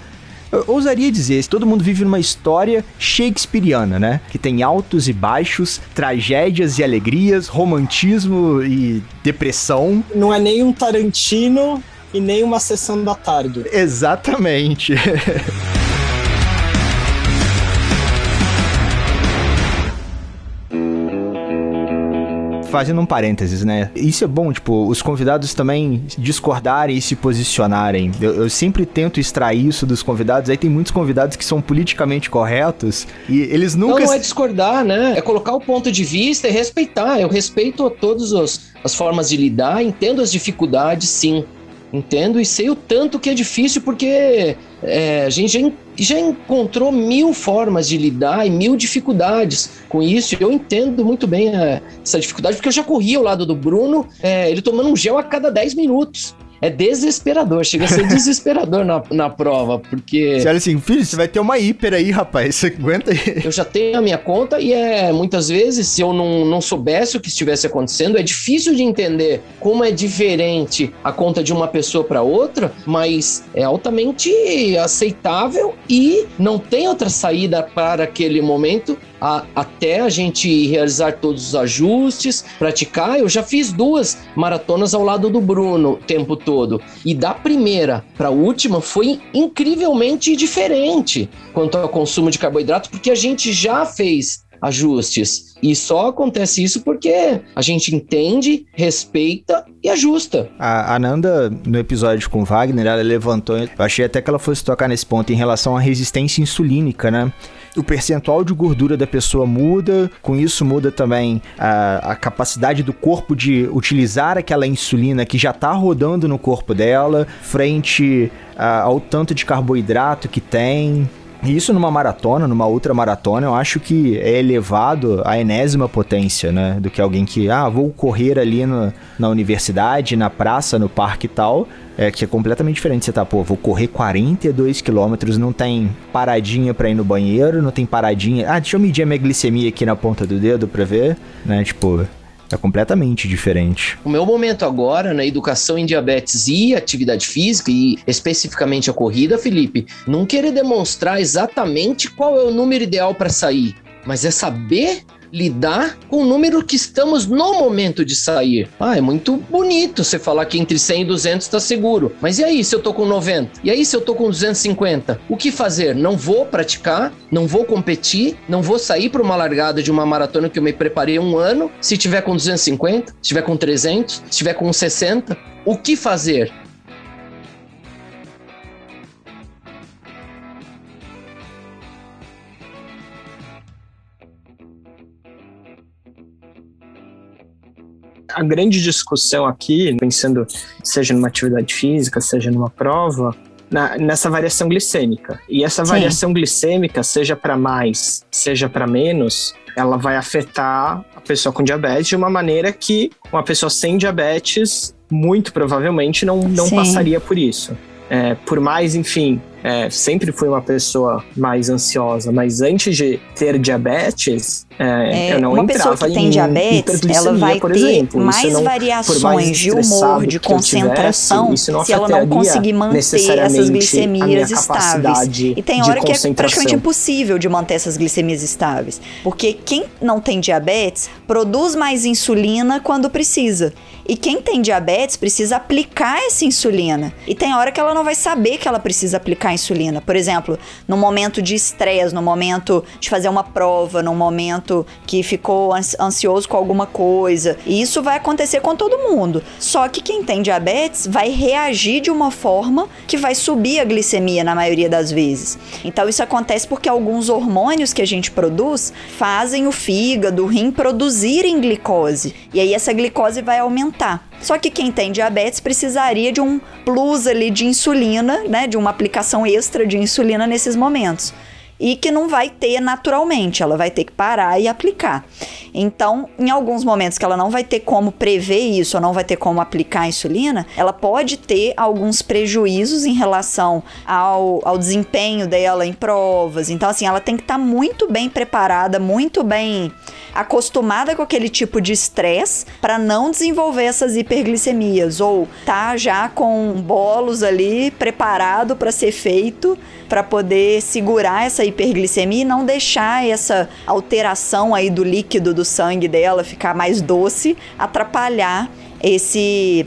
Eu ousaria dizer, todo mundo vive numa história shakespeariana, né? Que tem altos e baixos, tragédias e alegrias, romantismo e depressão. Não é nem um Tarantino e nem uma sessão da tarde. Exatamente. fazendo um parênteses, né? Isso é bom, tipo, os convidados também discordarem e se posicionarem. Eu, eu, sempre tento extrair isso dos convidados. Aí tem muitos convidados que são politicamente corretos e eles nunca. Não, não é discordar, né? É colocar o ponto de vista e respeitar. Eu respeito todas as formas de lidar, entendo as dificuldades, sim. Entendo e sei o tanto que é difícil, porque é, a gente já, já encontrou mil formas de lidar e mil dificuldades com isso. Eu entendo muito bem é, essa dificuldade, porque eu já corri ao lado do Bruno, é, ele tomando um gel a cada 10 minutos é desesperador, chega a ser desesperador na, na prova, porque. Você olha assim, filho, você vai ter uma hiper aí, rapaz, você aguenta aí. Eu já tenho a minha conta e é muitas vezes, se eu não, não soubesse o que estivesse acontecendo, é difícil de entender como é diferente a conta de uma pessoa para outra, mas é altamente aceitável e não tem outra saída para aquele momento a, até a gente realizar todos os ajustes, praticar. Eu já fiz duas maratonas ao lado do Bruno o tempo todo. E da primeira para a última foi incrivelmente diferente quanto ao consumo de carboidrato, porque a gente já fez ajustes. E só acontece isso porque a gente entende, respeita e ajusta. A Ananda, no episódio com Wagner, ela levantou. Eu achei até que ela fosse tocar nesse ponto em relação à resistência insulínica, né? O percentual de gordura da pessoa muda, com isso muda também a, a capacidade do corpo de utilizar aquela insulina que já está rodando no corpo dela, frente a, ao tanto de carboidrato que tem. E isso numa maratona, numa outra maratona, eu acho que é elevado à enésima potência, né? Do que alguém que, ah, vou correr ali no, na universidade, na praça, no parque e tal. É que é completamente diferente. Você tá, pô, vou correr 42 quilômetros, não tem paradinha pra ir no banheiro, não tem paradinha. Ah, deixa eu medir a minha glicemia aqui na ponta do dedo pra ver, né? Tipo, é completamente diferente. O meu momento agora na educação em diabetes e atividade física, e especificamente a corrida, Felipe, não querer demonstrar exatamente qual é o número ideal para sair, mas é saber lidar com o número que estamos no momento de sair. Ah, é muito bonito você falar que entre 100 e 200 está seguro. Mas e aí se eu tô com 90? E aí se eu tô com 250? O que fazer? Não vou praticar, não vou competir, não vou sair para uma largada de uma maratona que eu me preparei um ano. Se tiver com 250, se tiver com 300, se tiver com 60, o que fazer? A grande discussão aqui, pensando seja numa atividade física, seja numa prova, na, nessa variação glicêmica. E essa variação Sim. glicêmica, seja para mais, seja para menos, ela vai afetar a pessoa com diabetes de uma maneira que uma pessoa sem diabetes muito provavelmente não, não passaria por isso. É, por mais, enfim, é, sempre fui uma pessoa mais ansiosa, mas antes de ter diabetes, é, é, eu não uma pessoa que tem diabetes, ela vai ter exemplo. mais não, variações mais de humor, de concentração, tivesse, se ela não conseguir manter essas glicemias estáveis. E tem hora que é praticamente impossível de manter essas glicemias estáveis, porque quem não tem diabetes produz mais insulina quando precisa. E quem tem diabetes precisa aplicar essa insulina. E tem hora que ela não vai saber que ela precisa aplicar insulina. Por exemplo, no momento de estresse, no momento de fazer uma prova, no momento que ficou ansioso com alguma coisa. E isso vai acontecer com todo mundo. Só que quem tem diabetes vai reagir de uma forma que vai subir a glicemia na maioria das vezes. Então isso acontece porque alguns hormônios que a gente produz fazem o fígado, o rim produzirem glicose. E aí essa glicose vai aumentar aumentar. Só que quem tem diabetes precisaria de um plus ali de insulina, né, de uma aplicação extra de insulina nesses momentos e que não vai ter naturalmente, ela vai ter que parar e aplicar. Então, em alguns momentos que ela não vai ter como prever isso, ou não vai ter como aplicar a insulina, ela pode ter alguns prejuízos em relação ao, ao desempenho dela em provas. Então, assim, ela tem que estar tá muito bem preparada, muito bem acostumada com aquele tipo de estresse para não desenvolver essas hiperglicemias ou tá já com bolos ali preparado para ser feito para poder segurar essa hiperglicemia e não deixar essa alteração aí do líquido do sangue dela ficar mais doce, atrapalhar esse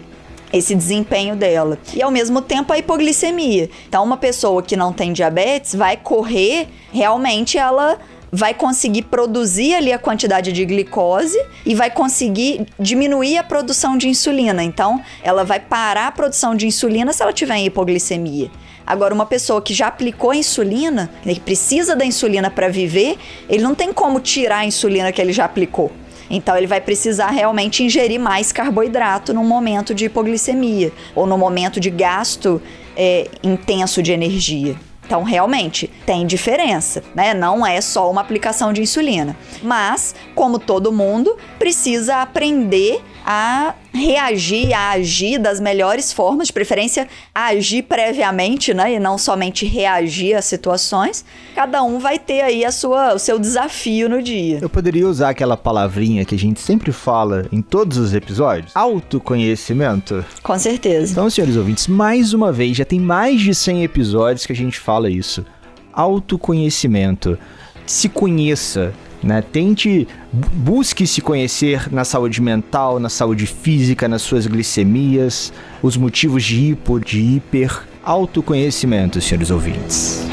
esse desempenho dela. E ao mesmo tempo a hipoglicemia. Então uma pessoa que não tem diabetes vai correr, realmente ela vai conseguir produzir ali a quantidade de glicose e vai conseguir diminuir a produção de insulina. Então, ela vai parar a produção de insulina se ela tiver em hipoglicemia. Agora, uma pessoa que já aplicou a insulina, que precisa da insulina para viver, ele não tem como tirar a insulina que ele já aplicou. Então ele vai precisar realmente ingerir mais carboidrato no momento de hipoglicemia ou no momento de gasto é, intenso de energia. Então, realmente, tem diferença, né? Não é só uma aplicação de insulina. Mas, como todo mundo, precisa aprender a reagir, a agir das melhores formas, de preferência agir previamente, né, e não somente reagir às situações. Cada um vai ter aí a sua, o seu desafio no dia. Eu poderia usar aquela palavrinha que a gente sempre fala em todos os episódios, autoconhecimento. Com certeza. Então, senhores ouvintes, mais uma vez, já tem mais de 100 episódios que a gente fala isso. Autoconhecimento. Se conheça, né? Tente, busque se conhecer na saúde mental, na saúde física, nas suas glicemias, os motivos de hipo, de hiper. Autoconhecimento, senhores ouvintes.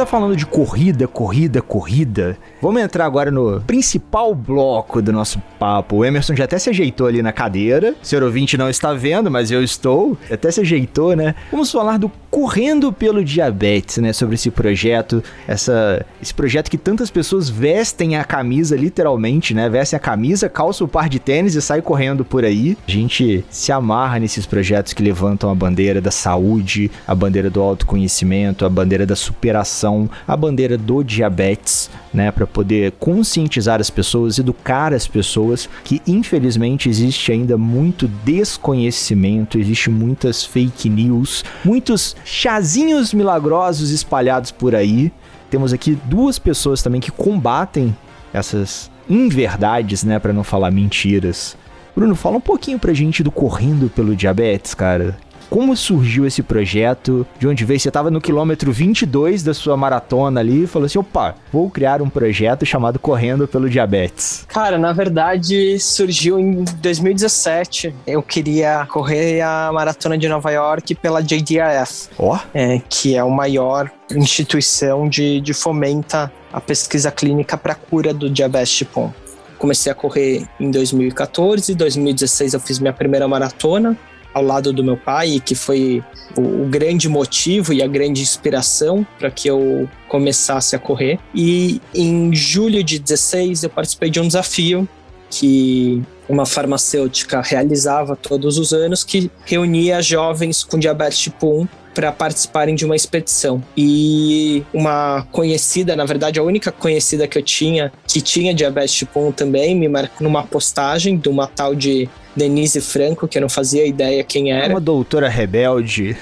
Tá falando de corrida, corrida, corrida. Vamos entrar agora no principal bloco do nosso papo. O Emerson já até se ajeitou ali na cadeira. O senhor ouvinte não está vendo, mas eu estou. Até se ajeitou, né? Vamos falar do Correndo pelo Diabetes, né? Sobre esse projeto, essa, esse projeto que tantas pessoas vestem a camisa, literalmente, né? Vestem a camisa, calçam o par de tênis e saem correndo por aí. A gente se amarra nesses projetos que levantam a bandeira da saúde, a bandeira do autoconhecimento, a bandeira da superação a bandeira do diabetes, né, para poder conscientizar as pessoas, educar as pessoas que infelizmente existe ainda muito desconhecimento, existe muitas fake news, muitos chazinhos milagrosos espalhados por aí. Temos aqui duas pessoas também que combatem essas inverdades, né, para não falar mentiras. Bruno, fala um pouquinho pra gente do Correndo pelo Diabetes, cara. Como surgiu esse projeto? De onde veio? Você estava no quilômetro 22 da sua maratona ali e falou assim: opa, vou criar um projeto chamado Correndo pelo Diabetes. Cara, na verdade surgiu em 2017. Eu queria correr a maratona de Nova York pela JDRF, oh. é, que é o maior instituição de, de fomenta a pesquisa clínica para cura do diabetes tipo 1 comecei a correr em 2014, 2016 eu fiz minha primeira maratona ao lado do meu pai, que foi o, o grande motivo e a grande inspiração para que eu começasse a correr. E em julho de 16 eu participei de um desafio que uma farmacêutica realizava todos os anos que reunia jovens com diabetes tipo 1 para participarem de uma expedição. E uma conhecida, na verdade a única conhecida que eu tinha, que tinha diabetes tipo 1 também, me marcou numa postagem de uma tal de Denise Franco, que eu não fazia ideia quem era. Uma doutora rebelde.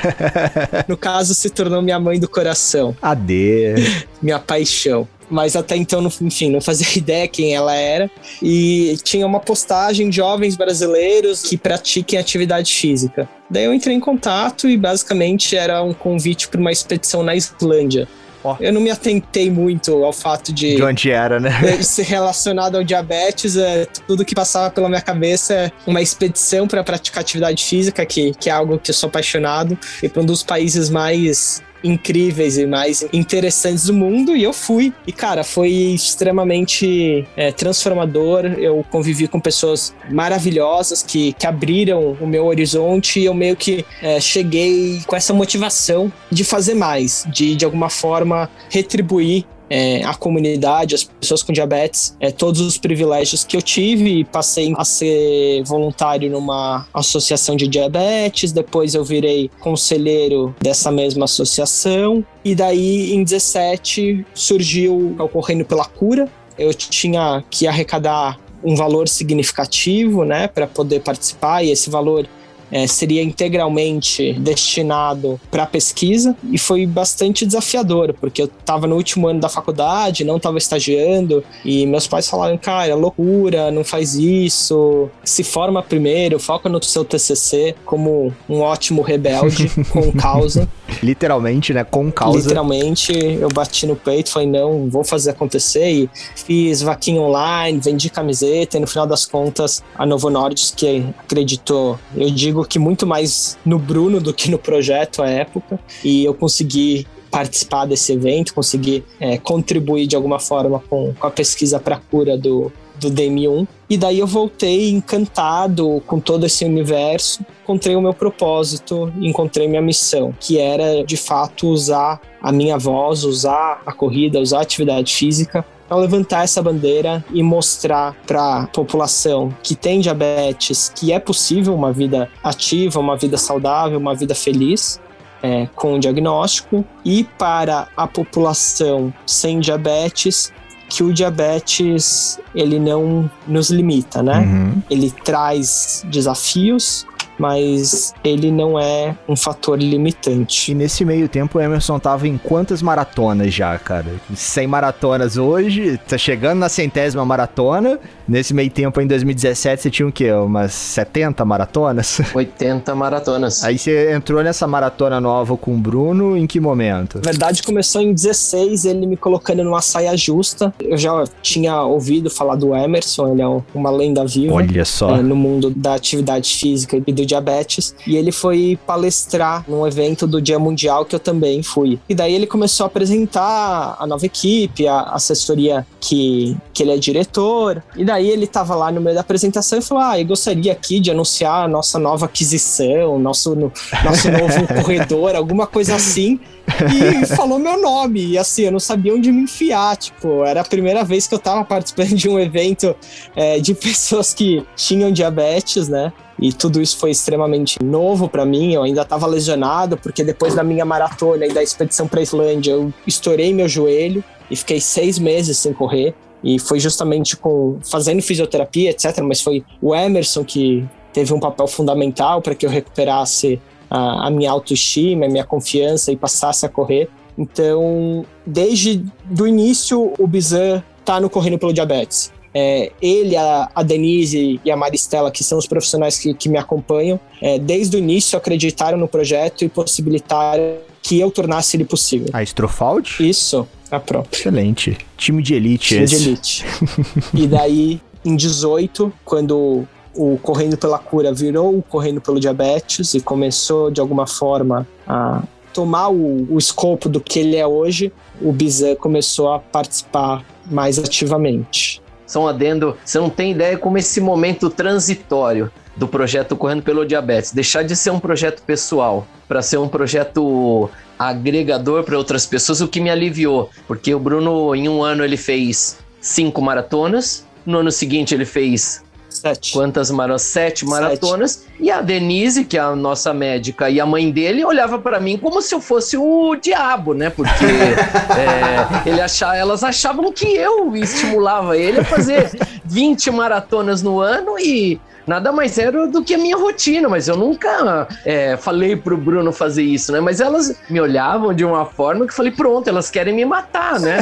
no caso, se tornou minha mãe do coração. Ade. minha paixão mas até então, enfim, não fazia ideia quem ela era. E tinha uma postagem de jovens brasileiros que pratiquem atividade física. Daí eu entrei em contato e basicamente era um convite para uma expedição na Islândia. Oh. Eu não me atentei muito ao fato de. De onde era, né? ser relacionado ao diabetes. É, tudo que passava pela minha cabeça é uma expedição para praticar atividade física, que, que é algo que eu sou apaixonado, e para um dos países mais incríveis e mais interessantes do mundo e eu fui. E, cara, foi extremamente é, transformador. Eu convivi com pessoas maravilhosas que, que abriram o meu horizonte e eu meio que é, cheguei com essa motivação de fazer mais, de de alguma forma retribuir é, a comunidade, as pessoas com diabetes, é, todos os privilégios que eu tive e passei a ser voluntário numa associação de diabetes, depois eu virei conselheiro dessa mesma associação e daí em 17 surgiu o Correndo pela Cura. Eu tinha que arrecadar um valor significativo, né, para poder participar e esse valor é, seria integralmente destinado para pesquisa e foi bastante desafiador, porque eu estava no último ano da faculdade, não estava estagiando e meus pais falaram, cara, é loucura, não faz isso, se forma primeiro, foca no seu TCC como um ótimo rebelde com causa. Literalmente, né? Com causa. Literalmente, eu bati no peito, falei, não, vou fazer acontecer e fiz vaquinha online, vendi camiseta e no final das contas a Novo Nordisk que acreditou, eu digo que muito mais no Bruno do que no projeto à época e eu consegui participar desse evento, consegui é, contribuir de alguma forma com, com a pesquisa para cura do, do DM1. E daí eu voltei encantado com todo esse universo, encontrei o meu propósito, encontrei minha missão, que era de fato usar a minha voz, usar a corrida, usar a atividade física para levantar essa bandeira e mostrar para a população que tem diabetes que é possível uma vida ativa, uma vida saudável, uma vida feliz. É, com o diagnóstico e para a população sem diabetes que o diabetes ele não nos limita, né? Uhum. Ele traz desafios, mas ele não é um fator limitante. E nesse meio tempo o Emerson tava em quantas maratonas já, cara? 100 maratonas hoje, tá chegando na centésima maratona. Nesse meio tempo, em 2017, você tinha o quê? Umas 70 maratonas? 80 maratonas. Aí você entrou nessa maratona nova com o Bruno em que momento? Na verdade, começou em 16, ele me colocando numa saia justa. Eu já tinha ouvido falar do Emerson, ele é uma lenda viva. Olha só. É, no mundo da atividade física e do diabetes, e ele foi palestrar num evento do Dia Mundial que eu também fui. E daí ele começou a apresentar a nova equipe, a assessoria que, que ele é diretor, e daí ele estava lá no meio da apresentação e falou: Ah, eu gostaria aqui de anunciar a nossa nova aquisição, nosso, nosso novo corredor, alguma coisa assim e falou meu nome. E assim, eu não sabia onde me enfiar. Tipo, era a primeira vez que eu tava participando de um evento é, de pessoas que tinham diabetes, né? E tudo isso foi extremamente novo para mim. Eu ainda estava lesionado, porque depois da minha maratona e da expedição para Islândia, eu estourei meu joelho e fiquei seis meses sem correr. E foi justamente com fazendo fisioterapia, etc. Mas foi o Emerson que teve um papel fundamental para que eu recuperasse a, a minha autoestima, a minha confiança e passasse a correr. Então, desde do início, o Bizan tá no Correndo pelo Diabetes. É, ele, a, a, Denise e a Maristela, que são os profissionais que, que me acompanham, é, desde o início acreditaram no projeto e possibilitaram que eu tornasse ele possível. A Strofald? Isso, a própria. Excelente. Time de elite Time esse. de elite. e daí, em 18, quando o Correndo pela Cura virou o Correndo pelo Diabetes e começou, de alguma forma, a tomar o, o escopo do que ele é hoje, o Bizan começou a participar mais ativamente. São adendo, você não tem ideia como esse momento transitório do projeto Correndo pelo Diabetes, deixar de ser um projeto pessoal para ser um projeto agregador para outras pessoas, o que me aliviou, porque o Bruno em um ano ele fez cinco maratonas, no ano seguinte ele fez Sete. Quantas maratonas? Sete maratonas. Sete. E a Denise, que é a nossa médica, e a mãe dele olhava para mim como se eu fosse o diabo, né? Porque é, ele achava, elas achavam que eu estimulava ele a fazer 20 maratonas no ano e nada mais era do que a minha rotina, mas eu nunca é, falei pro Bruno fazer isso, né? Mas elas me olhavam de uma forma que falei, pronto, elas querem me matar, né?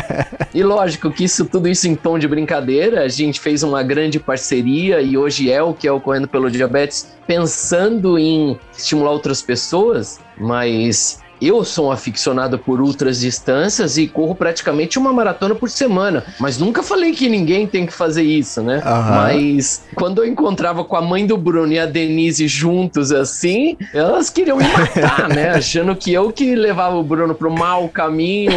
e lógico que isso, tudo isso em tom de brincadeira, a gente fez uma grande parceria e hoje é o que é o Correndo pelo Diabetes, pensando em estimular outras pessoas, mas eu sou um aficionado por ultras distâncias e corro praticamente uma maratona por semana, mas nunca falei que ninguém tem que fazer isso, né? Uhum. Mas quando eu encontrava com a mãe do Bruno e a Denise juntos assim, elas queriam me matar, né? Achando que eu que levava o Bruno pro mau caminho,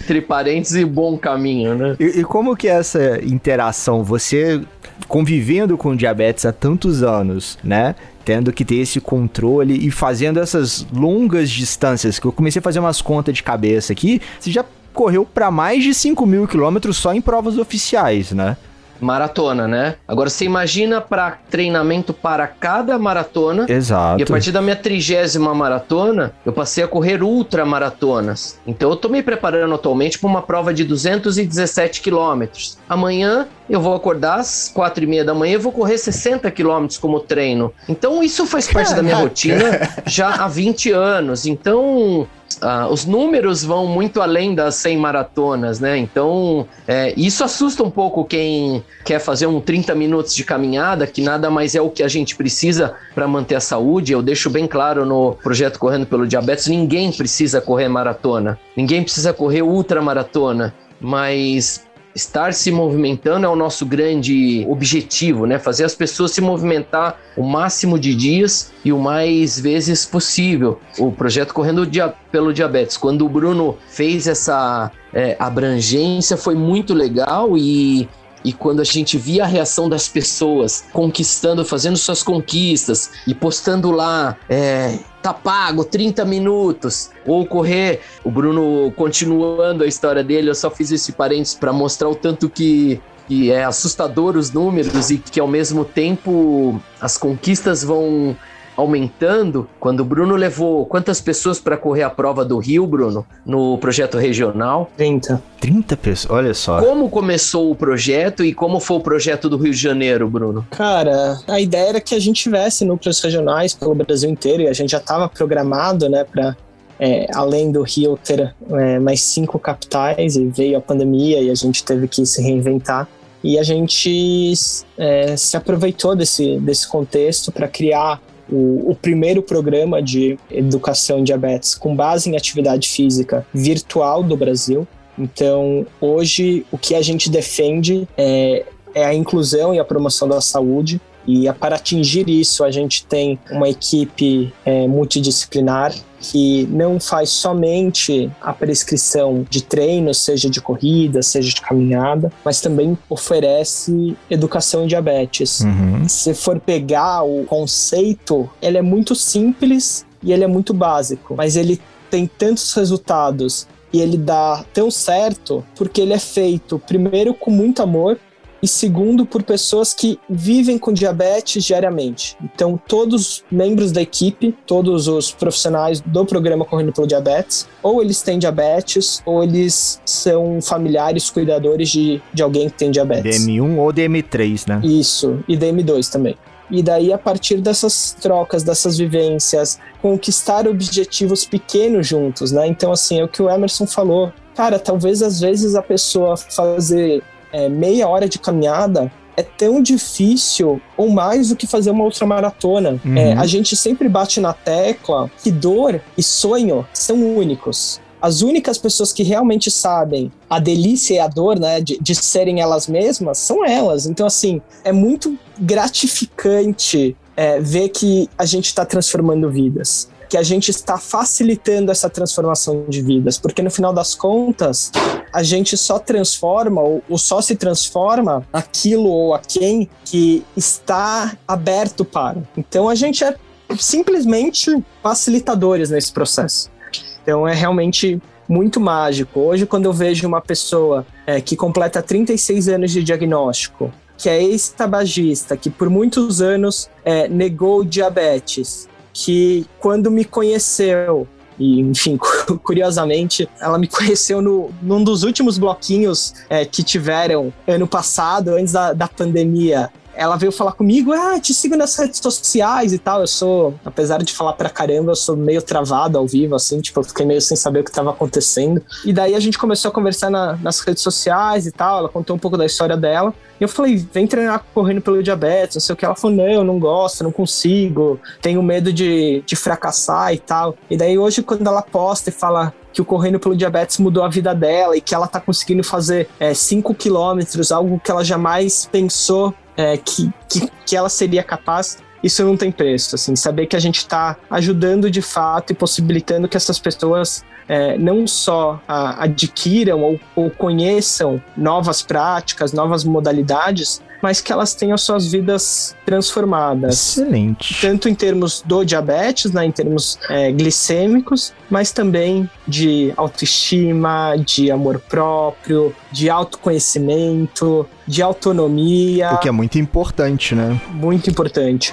entre parênteses, e bom caminho, né? E, e como que é essa interação? Você convivendo com diabetes há tantos anos, né? Tendo que ter esse controle e fazendo essas longas distâncias, que eu comecei a fazer umas contas de cabeça aqui, você já correu para mais de 5 mil quilômetros só em provas oficiais, né? Maratona, né? Agora você imagina para treinamento para cada maratona. Exato. E a partir da minha trigésima maratona, eu passei a correr ultramaratonas. Então eu tô me preparando atualmente para uma prova de 217 quilômetros. Amanhã eu vou acordar às quatro e meia da manhã e vou correr 60 quilômetros como treino. Então isso faz parte da minha rotina já há 20 anos. Então Uh, os números vão muito além das 100 maratonas, né? Então, é, isso assusta um pouco quem quer fazer um 30 minutos de caminhada, que nada mais é o que a gente precisa para manter a saúde. Eu deixo bem claro no projeto Correndo pelo Diabetes: ninguém precisa correr maratona, ninguém precisa correr ultramaratona, mas estar se movimentando é o nosso grande objetivo, né? Fazer as pessoas se movimentar o máximo de dias e o mais vezes possível. O projeto Correndo pelo Diabetes, quando o Bruno fez essa é, abrangência, foi muito legal e e quando a gente via a reação das pessoas conquistando, fazendo suas conquistas e postando lá, é, tá pago 30 minutos, ou correr. O Bruno continuando a história dele, eu só fiz esse parênteses para mostrar o tanto que que é assustador os números e que ao mesmo tempo as conquistas vão aumentando. Quando o Bruno levou quantas pessoas para correr a prova do Rio, Bruno, no projeto regional? 30. 30 pessoas, olha só. Como começou o projeto e como foi o projeto do Rio de Janeiro, Bruno? Cara, a ideia era que a gente tivesse núcleos regionais pelo Brasil inteiro e a gente já estava programado, né, para é, além do Rio ter é, mais cinco capitais e veio a pandemia e a gente teve que se reinventar. E a gente é, se aproveitou desse, desse contexto para criar o, o, primeiro programa de educação em diabetes com base em atividade física virtual do Brasil. Então, hoje, o que a gente defende é, é a inclusão e a promoção da saúde. E para atingir isso, a gente tem uma equipe é, multidisciplinar que não faz somente a prescrição de treino, seja de corrida, seja de caminhada, mas também oferece educação em diabetes. Uhum. Se for pegar o conceito, ele é muito simples e ele é muito básico, mas ele tem tantos resultados e ele dá tão certo porque ele é feito primeiro com muito amor e segundo por pessoas que vivem com diabetes diariamente. Então, todos os membros da equipe, todos os profissionais do programa Correndo pelo Diabetes, ou eles têm diabetes, ou eles são familiares, cuidadores de, de alguém que tem diabetes. DM1 ou DM3, né? Isso, e DM2 também. E daí, a partir dessas trocas, dessas vivências, conquistar objetivos pequenos juntos, né? Então, assim, é o que o Emerson falou. Cara, talvez às vezes a pessoa fazer é, meia hora de caminhada é tão difícil ou mais do que fazer uma outra maratona. Uhum. É, a gente sempre bate na tecla que dor e sonho são únicos. As únicas pessoas que realmente sabem a delícia e a dor, né, de, de serem elas mesmas, são elas. Então, assim, é muito gratificante é, ver que a gente está transformando vidas que a gente está facilitando essa transformação de vidas, porque no final das contas, a gente só transforma ou, ou só se transforma aquilo ou a quem que está aberto para. Então a gente é simplesmente facilitadores nesse processo. Então é realmente muito mágico. Hoje, quando eu vejo uma pessoa é, que completa 36 anos de diagnóstico, que é ex-tabagista, que por muitos anos é, negou diabetes, que quando me conheceu, e, enfim, curiosamente, ela me conheceu no, num dos últimos bloquinhos é, que tiveram ano passado, antes da, da pandemia ela veio falar comigo, ah, te sigo nas redes sociais e tal. Eu sou, apesar de falar pra caramba, eu sou meio travado ao vivo, assim, tipo, eu fiquei meio sem saber o que tava acontecendo. E daí a gente começou a conversar na, nas redes sociais e tal. Ela contou um pouco da história dela. E eu falei, vem treinar correndo pelo diabetes, não sei o que. Ela falou, não, não gosto, não consigo, tenho medo de, de fracassar e tal. E daí hoje, quando ela posta e fala que o correndo pelo diabetes mudou a vida dela e que ela tá conseguindo fazer 5 é, quilômetros, algo que ela jamais pensou é, que, que, que ela seria capaz isso não tem preço, assim, saber que a gente está ajudando de fato e possibilitando que essas pessoas é, não só a, adquiram ou, ou, conheçam novas práticas, novas modalidades, mas que elas tenham suas vidas transformadas. Excelente. Tanto em termos do diabetes, né, em termos é, glicêmicos, mas também de autoestima, de amor próprio, de autoconhecimento, de autonomia. O que é muito importante, né? Muito importante.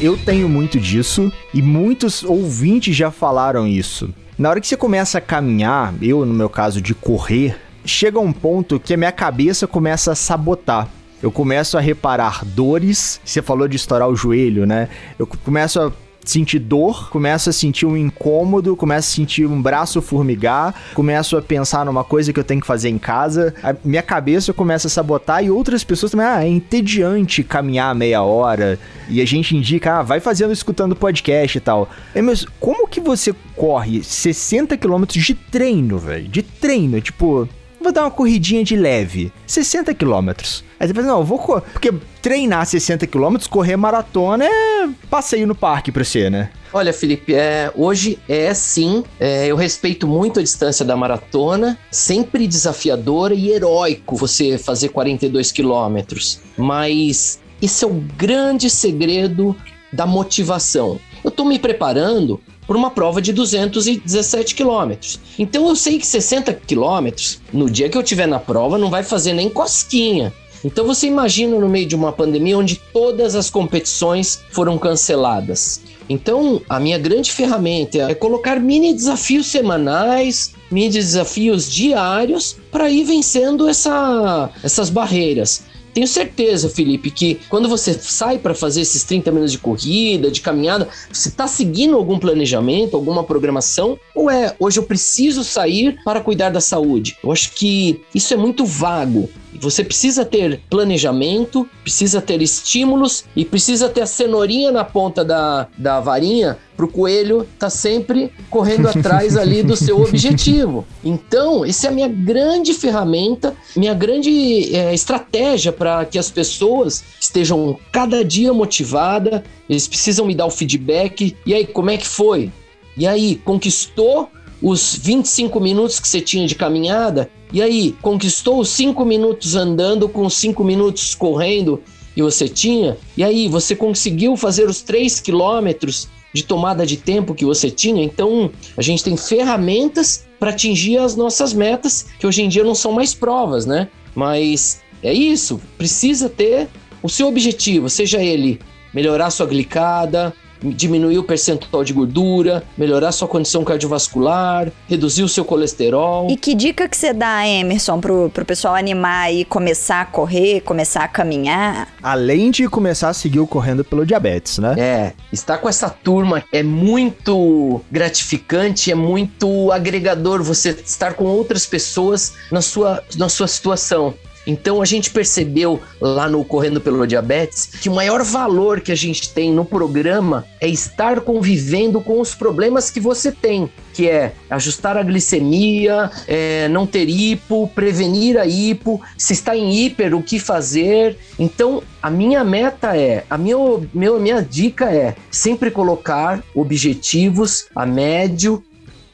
Eu tenho muito disso e muitos ouvintes já falaram isso. Na hora que você começa a caminhar, eu no meu caso de correr, chega um ponto que a minha cabeça começa a sabotar. Eu começo a reparar dores. Você falou de estourar o joelho, né? Eu começo a sentir dor, começo a sentir um incômodo, começo a sentir um braço formigar, começo a pensar numa coisa que eu tenho que fazer em casa, a minha cabeça começa a sabotar e outras pessoas também, ah, é entediante caminhar meia hora e a gente indica, ah, vai fazendo escutando podcast e tal. É, mas como que você corre 60 quilômetros de treino, velho? De treino, tipo, vou dar uma corridinha de leve, 60 quilômetros. Aí você fala, não, eu vou correr. Porque treinar 60 km, correr maratona é passeio no parque pra você, né? Olha, Felipe, é, hoje é sim. É, eu respeito muito a distância da maratona, sempre desafiadora e heróico você fazer 42 quilômetros. Mas esse é o grande segredo da motivação. Eu tô me preparando por uma prova de 217 quilômetros. Então eu sei que 60 quilômetros, no dia que eu tiver na prova, não vai fazer nem cosquinha. Então você imagina no meio de uma pandemia onde todas as competições foram canceladas. Então, a minha grande ferramenta é colocar mini desafios semanais, mini desafios diários para ir vencendo essa, essas barreiras. Tenho certeza, Felipe, que quando você sai para fazer esses 30 minutos de corrida, de caminhada, você está seguindo algum planejamento, alguma programação? Ou é hoje eu preciso sair para cuidar da saúde? Eu acho que isso é muito vago. Você precisa ter planejamento, precisa ter estímulos e precisa ter a cenourinha na ponta da, da varinha para o coelho estar tá sempre correndo atrás ali do seu objetivo. Então, essa é a minha grande ferramenta, minha grande é, estratégia para que as pessoas estejam cada dia motivadas, eles precisam me dar o feedback. E aí, como é que foi? E aí, conquistou os 25 minutos que você tinha de caminhada? E aí, conquistou os 5 minutos andando com 5 minutos correndo e você tinha? E aí, você conseguiu fazer os 3 quilômetros de tomada de tempo que você tinha? Então, a gente tem ferramentas para atingir as nossas metas, que hoje em dia não são mais provas, né? Mas é isso, precisa ter o seu objetivo, seja ele melhorar sua glicada, diminuir o percentual de gordura, melhorar sua condição cardiovascular, reduzir o seu colesterol. E que dica que você dá, Emerson, pro, pro pessoal animar e começar a correr, começar a caminhar? Além de começar a seguir o Correndo pelo Diabetes, né? É, estar com essa turma é muito gratificante, é muito agregador você estar com outras pessoas na sua, na sua situação. Então a gente percebeu lá no Correndo pelo Diabetes que o maior valor que a gente tem no programa é estar convivendo com os problemas que você tem, que é ajustar a glicemia, é, não ter hipo, prevenir a hipo, se está em hiper, o que fazer. Então a minha meta é, a minha, meu, minha dica é sempre colocar objetivos a médio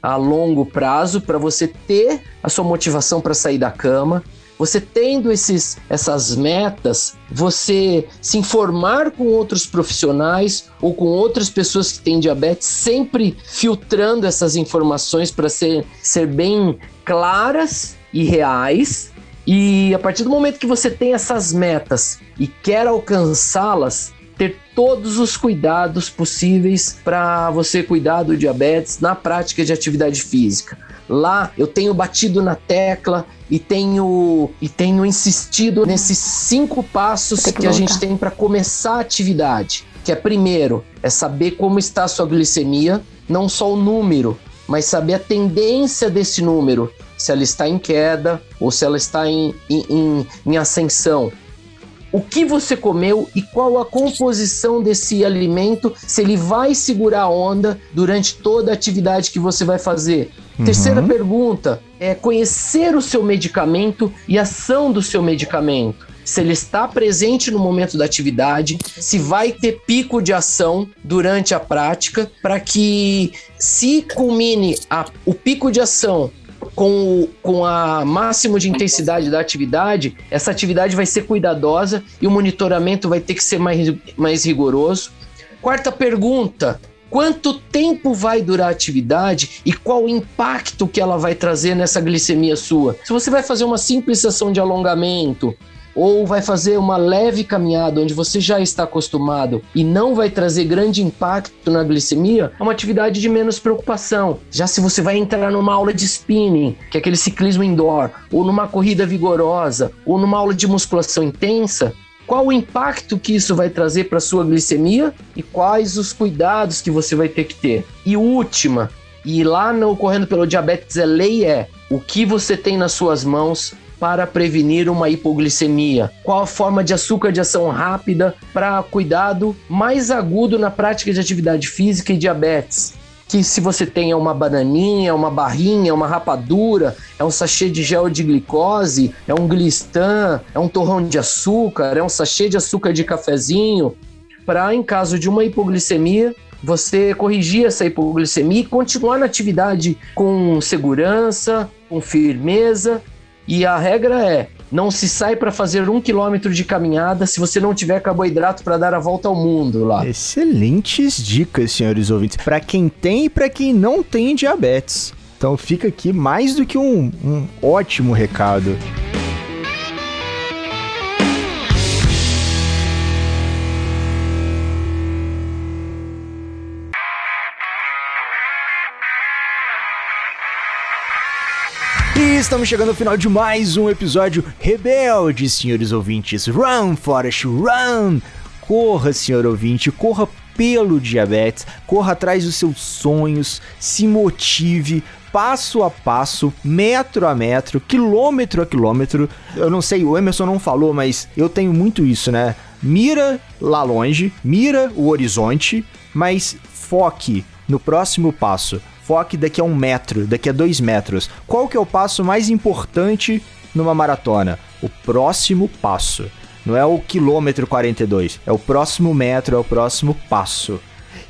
a longo prazo para você ter a sua motivação para sair da cama, você tendo esses, essas metas, você se informar com outros profissionais ou com outras pessoas que têm diabetes, sempre filtrando essas informações para ser, ser bem claras e reais. E a partir do momento que você tem essas metas e quer alcançá-las, ter todos os cuidados possíveis para você cuidar do diabetes na prática de atividade física. Lá eu tenho batido na tecla e tenho e tenho insistido nesses cinco passos que, que a gente tem para começar a atividade. Que é primeiro, é saber como está a sua glicemia, não só o número, mas saber a tendência desse número, se ela está em queda ou se ela está em, em, em, em ascensão o que você comeu e qual a composição desse alimento, se ele vai segurar a onda durante toda a atividade que você vai fazer. Uhum. Terceira pergunta é conhecer o seu medicamento e a ação do seu medicamento. se ele está presente no momento da atividade, se vai ter pico de ação durante a prática, para que se culmine a, o pico de ação com, com a máximo de intensidade da atividade, essa atividade vai ser cuidadosa e o monitoramento vai ter que ser mais, mais rigoroso. Quarta pergunta: quanto tempo vai durar a atividade e qual o impacto que ela vai trazer nessa glicemia sua? Se você vai fazer uma simples sessão de alongamento, ou vai fazer uma leve caminhada onde você já está acostumado e não vai trazer grande impacto na glicemia, é uma atividade de menos preocupação. Já se você vai entrar numa aula de spinning, que é aquele ciclismo indoor, ou numa corrida vigorosa, ou numa aula de musculação intensa, qual o impacto que isso vai trazer para sua glicemia e quais os cuidados que você vai ter que ter. E última, e lá no Correndo pelo Diabetes é lei é o que você tem nas suas mãos para prevenir uma hipoglicemia? Qual a forma de açúcar de ação rápida para cuidado mais agudo na prática de atividade física e diabetes? Que se você tem uma bananinha, uma barrinha, uma rapadura, é um sachê de gel de glicose, é um glistan, é um torrão de açúcar, é um sachê de açúcar de cafezinho, para em caso de uma hipoglicemia, você corrigir essa hipoglicemia e continuar na atividade com segurança, com firmeza e a regra é: não se sai para fazer um quilômetro de caminhada se você não tiver carboidrato para dar a volta ao mundo lá. Excelentes dicas, senhores ouvintes, para quem tem e para quem não tem diabetes. Então fica aqui mais do que um, um ótimo recado. Estamos chegando ao final de mais um episódio rebelde, senhores ouvintes. Run, Forest, run! Corra, senhor ouvinte, corra pelo diabetes, corra atrás dos seus sonhos, se motive, passo a passo, metro a metro, quilômetro a quilômetro. Eu não sei, o Emerson não falou, mas eu tenho muito isso, né? Mira lá longe, mira o horizonte, mas foque no próximo passo foque daqui a um metro, daqui a dois metros. Qual que é o passo mais importante numa maratona? O próximo passo. Não é o quilômetro 42, é o próximo metro, é o próximo passo.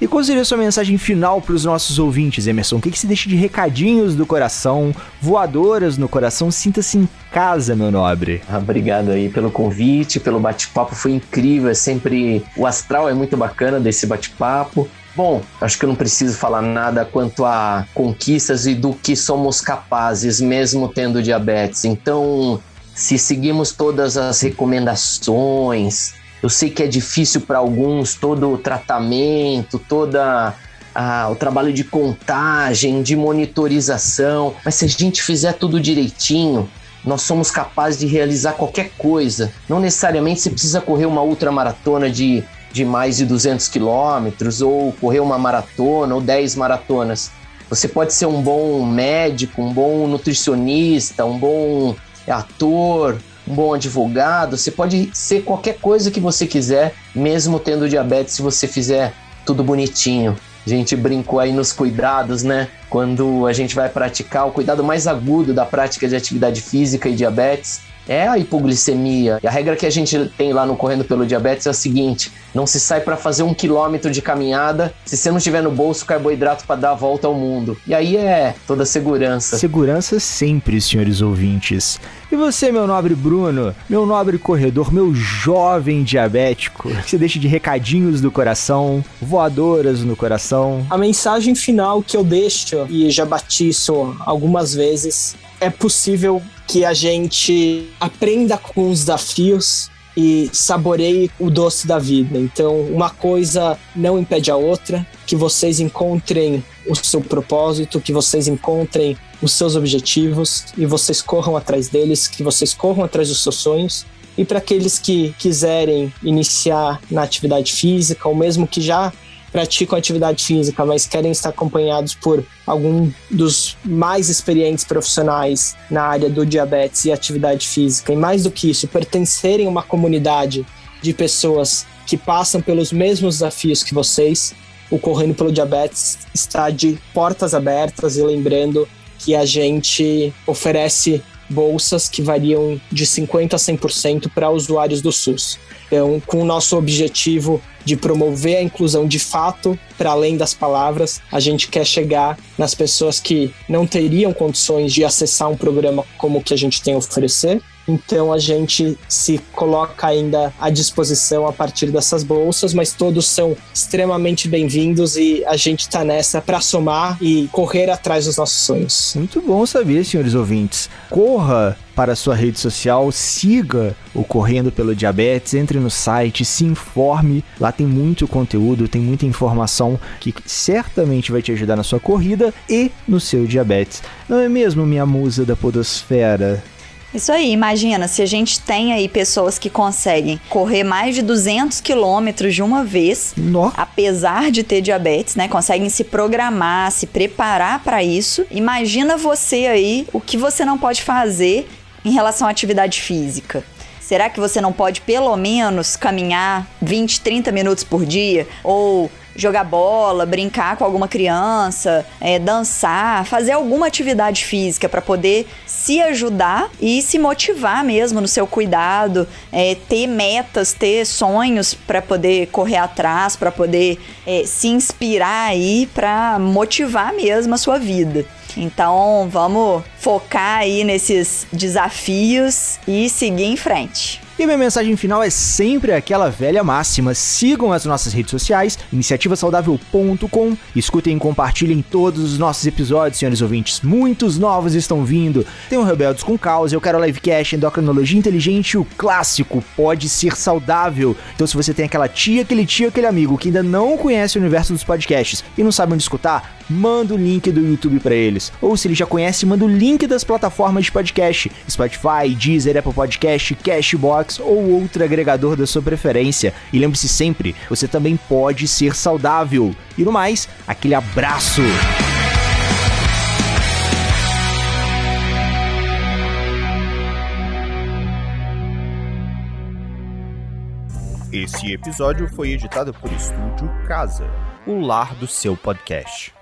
E qual seria a sua mensagem final para os nossos ouvintes, Emerson? O que, que se deixa de recadinhos do coração, voadoras no coração? Sinta-se em casa, meu nobre. Ah, obrigado aí pelo convite, pelo bate-papo, foi incrível. É sempre. O astral é muito bacana desse bate-papo. Bom, acho que eu não preciso falar nada quanto a conquistas e do que somos capazes, mesmo tendo diabetes. Então, se seguimos todas as recomendações, eu sei que é difícil para alguns todo o tratamento, toda ah, o trabalho de contagem, de monitorização, mas se a gente fizer tudo direitinho, nós somos capazes de realizar qualquer coisa. Não necessariamente você precisa correr uma ultramaratona de de mais de 200 quilômetros, ou correr uma maratona, ou 10 maratonas. Você pode ser um bom médico, um bom nutricionista, um bom ator, um bom advogado. Você pode ser qualquer coisa que você quiser, mesmo tendo diabetes, se você fizer tudo bonitinho. A gente brincou aí nos cuidados, né? Quando a gente vai praticar o cuidado mais agudo da prática de atividade física e diabetes é a hipoglicemia. E a regra que a gente tem lá no Correndo pelo Diabetes é a seguinte: não se sai para fazer um quilômetro de caminhada se você não tiver no bolso carboidrato para dar a volta ao mundo. E aí é toda segurança. Segurança sempre, senhores ouvintes. E você, meu nobre Bruno, meu nobre corredor, meu jovem diabético, você deixa de recadinhos do coração, voadoras no coração. A mensagem final que eu deixo, e já bati isso algumas vezes, é possível que a gente aprenda com os desafios e saboreie o doce da vida. Então, uma coisa não impede a outra, que vocês encontrem o seu propósito, que vocês encontrem os seus objetivos e vocês corram atrás deles, que vocês corram atrás dos seus sonhos. E para aqueles que quiserem iniciar na atividade física, ou mesmo que já praticam atividade física, mas querem estar acompanhados por algum dos mais experientes profissionais na área do diabetes e atividade física, e mais do que isso, pertencerem a uma comunidade de pessoas que passam pelos mesmos desafios que vocês, o Correndo pelo Diabetes está de portas abertas e lembrando que a gente oferece bolsas que variam de 50% a 100% para usuários do SUS. Então, com o nosso objetivo de promover a inclusão de fato, para além das palavras, a gente quer chegar nas pessoas que não teriam condições de acessar um programa como o que a gente tem a oferecer então a gente se coloca ainda à disposição a partir dessas bolsas, mas todos são extremamente bem-vindos e a gente está nessa para somar e correr atrás dos nossos sonhos. Muito bom saber, senhores ouvintes. Corra para a sua rede social, siga o Correndo pelo Diabetes, entre no site, se informe. Lá tem muito conteúdo, tem muita informação que certamente vai te ajudar na sua corrida e no seu diabetes. Não é mesmo, minha musa da podosfera? Isso aí, imagina se a gente tem aí pessoas que conseguem correr mais de 200 quilômetros de uma vez, no. apesar de ter diabetes, né? Conseguem se programar, se preparar para isso. Imagina você aí o que você não pode fazer em relação à atividade física. Será que você não pode pelo menos caminhar 20, 30 minutos por dia? Ou jogar bola, brincar com alguma criança, é, dançar, fazer alguma atividade física para poder se ajudar e se motivar mesmo no seu cuidado, é, ter metas, ter sonhos para poder correr atrás, para poder é, se inspirar aí, para motivar mesmo a sua vida. Então vamos focar aí nesses desafios e seguir em frente. E minha mensagem final é sempre aquela velha máxima: sigam as nossas redes sociais, iniciativasaudável.com, escutem e compartilhem todos os nossos episódios, senhores ouvintes. Muitos novos estão vindo. Tem o Rebeldes com Causa, eu quero Livecast, Endocrinologia Inteligente, o clássico Pode Ser Saudável. Então, se você tem aquela tia, aquele tio, aquele amigo que ainda não conhece o universo dos podcasts e não sabe onde escutar, manda o link do YouTube para eles. Ou se ele já conhece, manda o link das plataformas de podcast: Spotify, Deezer, Apple Podcast, Cashbox ou outro agregador da sua preferência. E lembre-se sempre, você também pode ser saudável. E no mais, aquele abraço! Esse episódio foi editado por Estúdio Casa, o lar do seu podcast.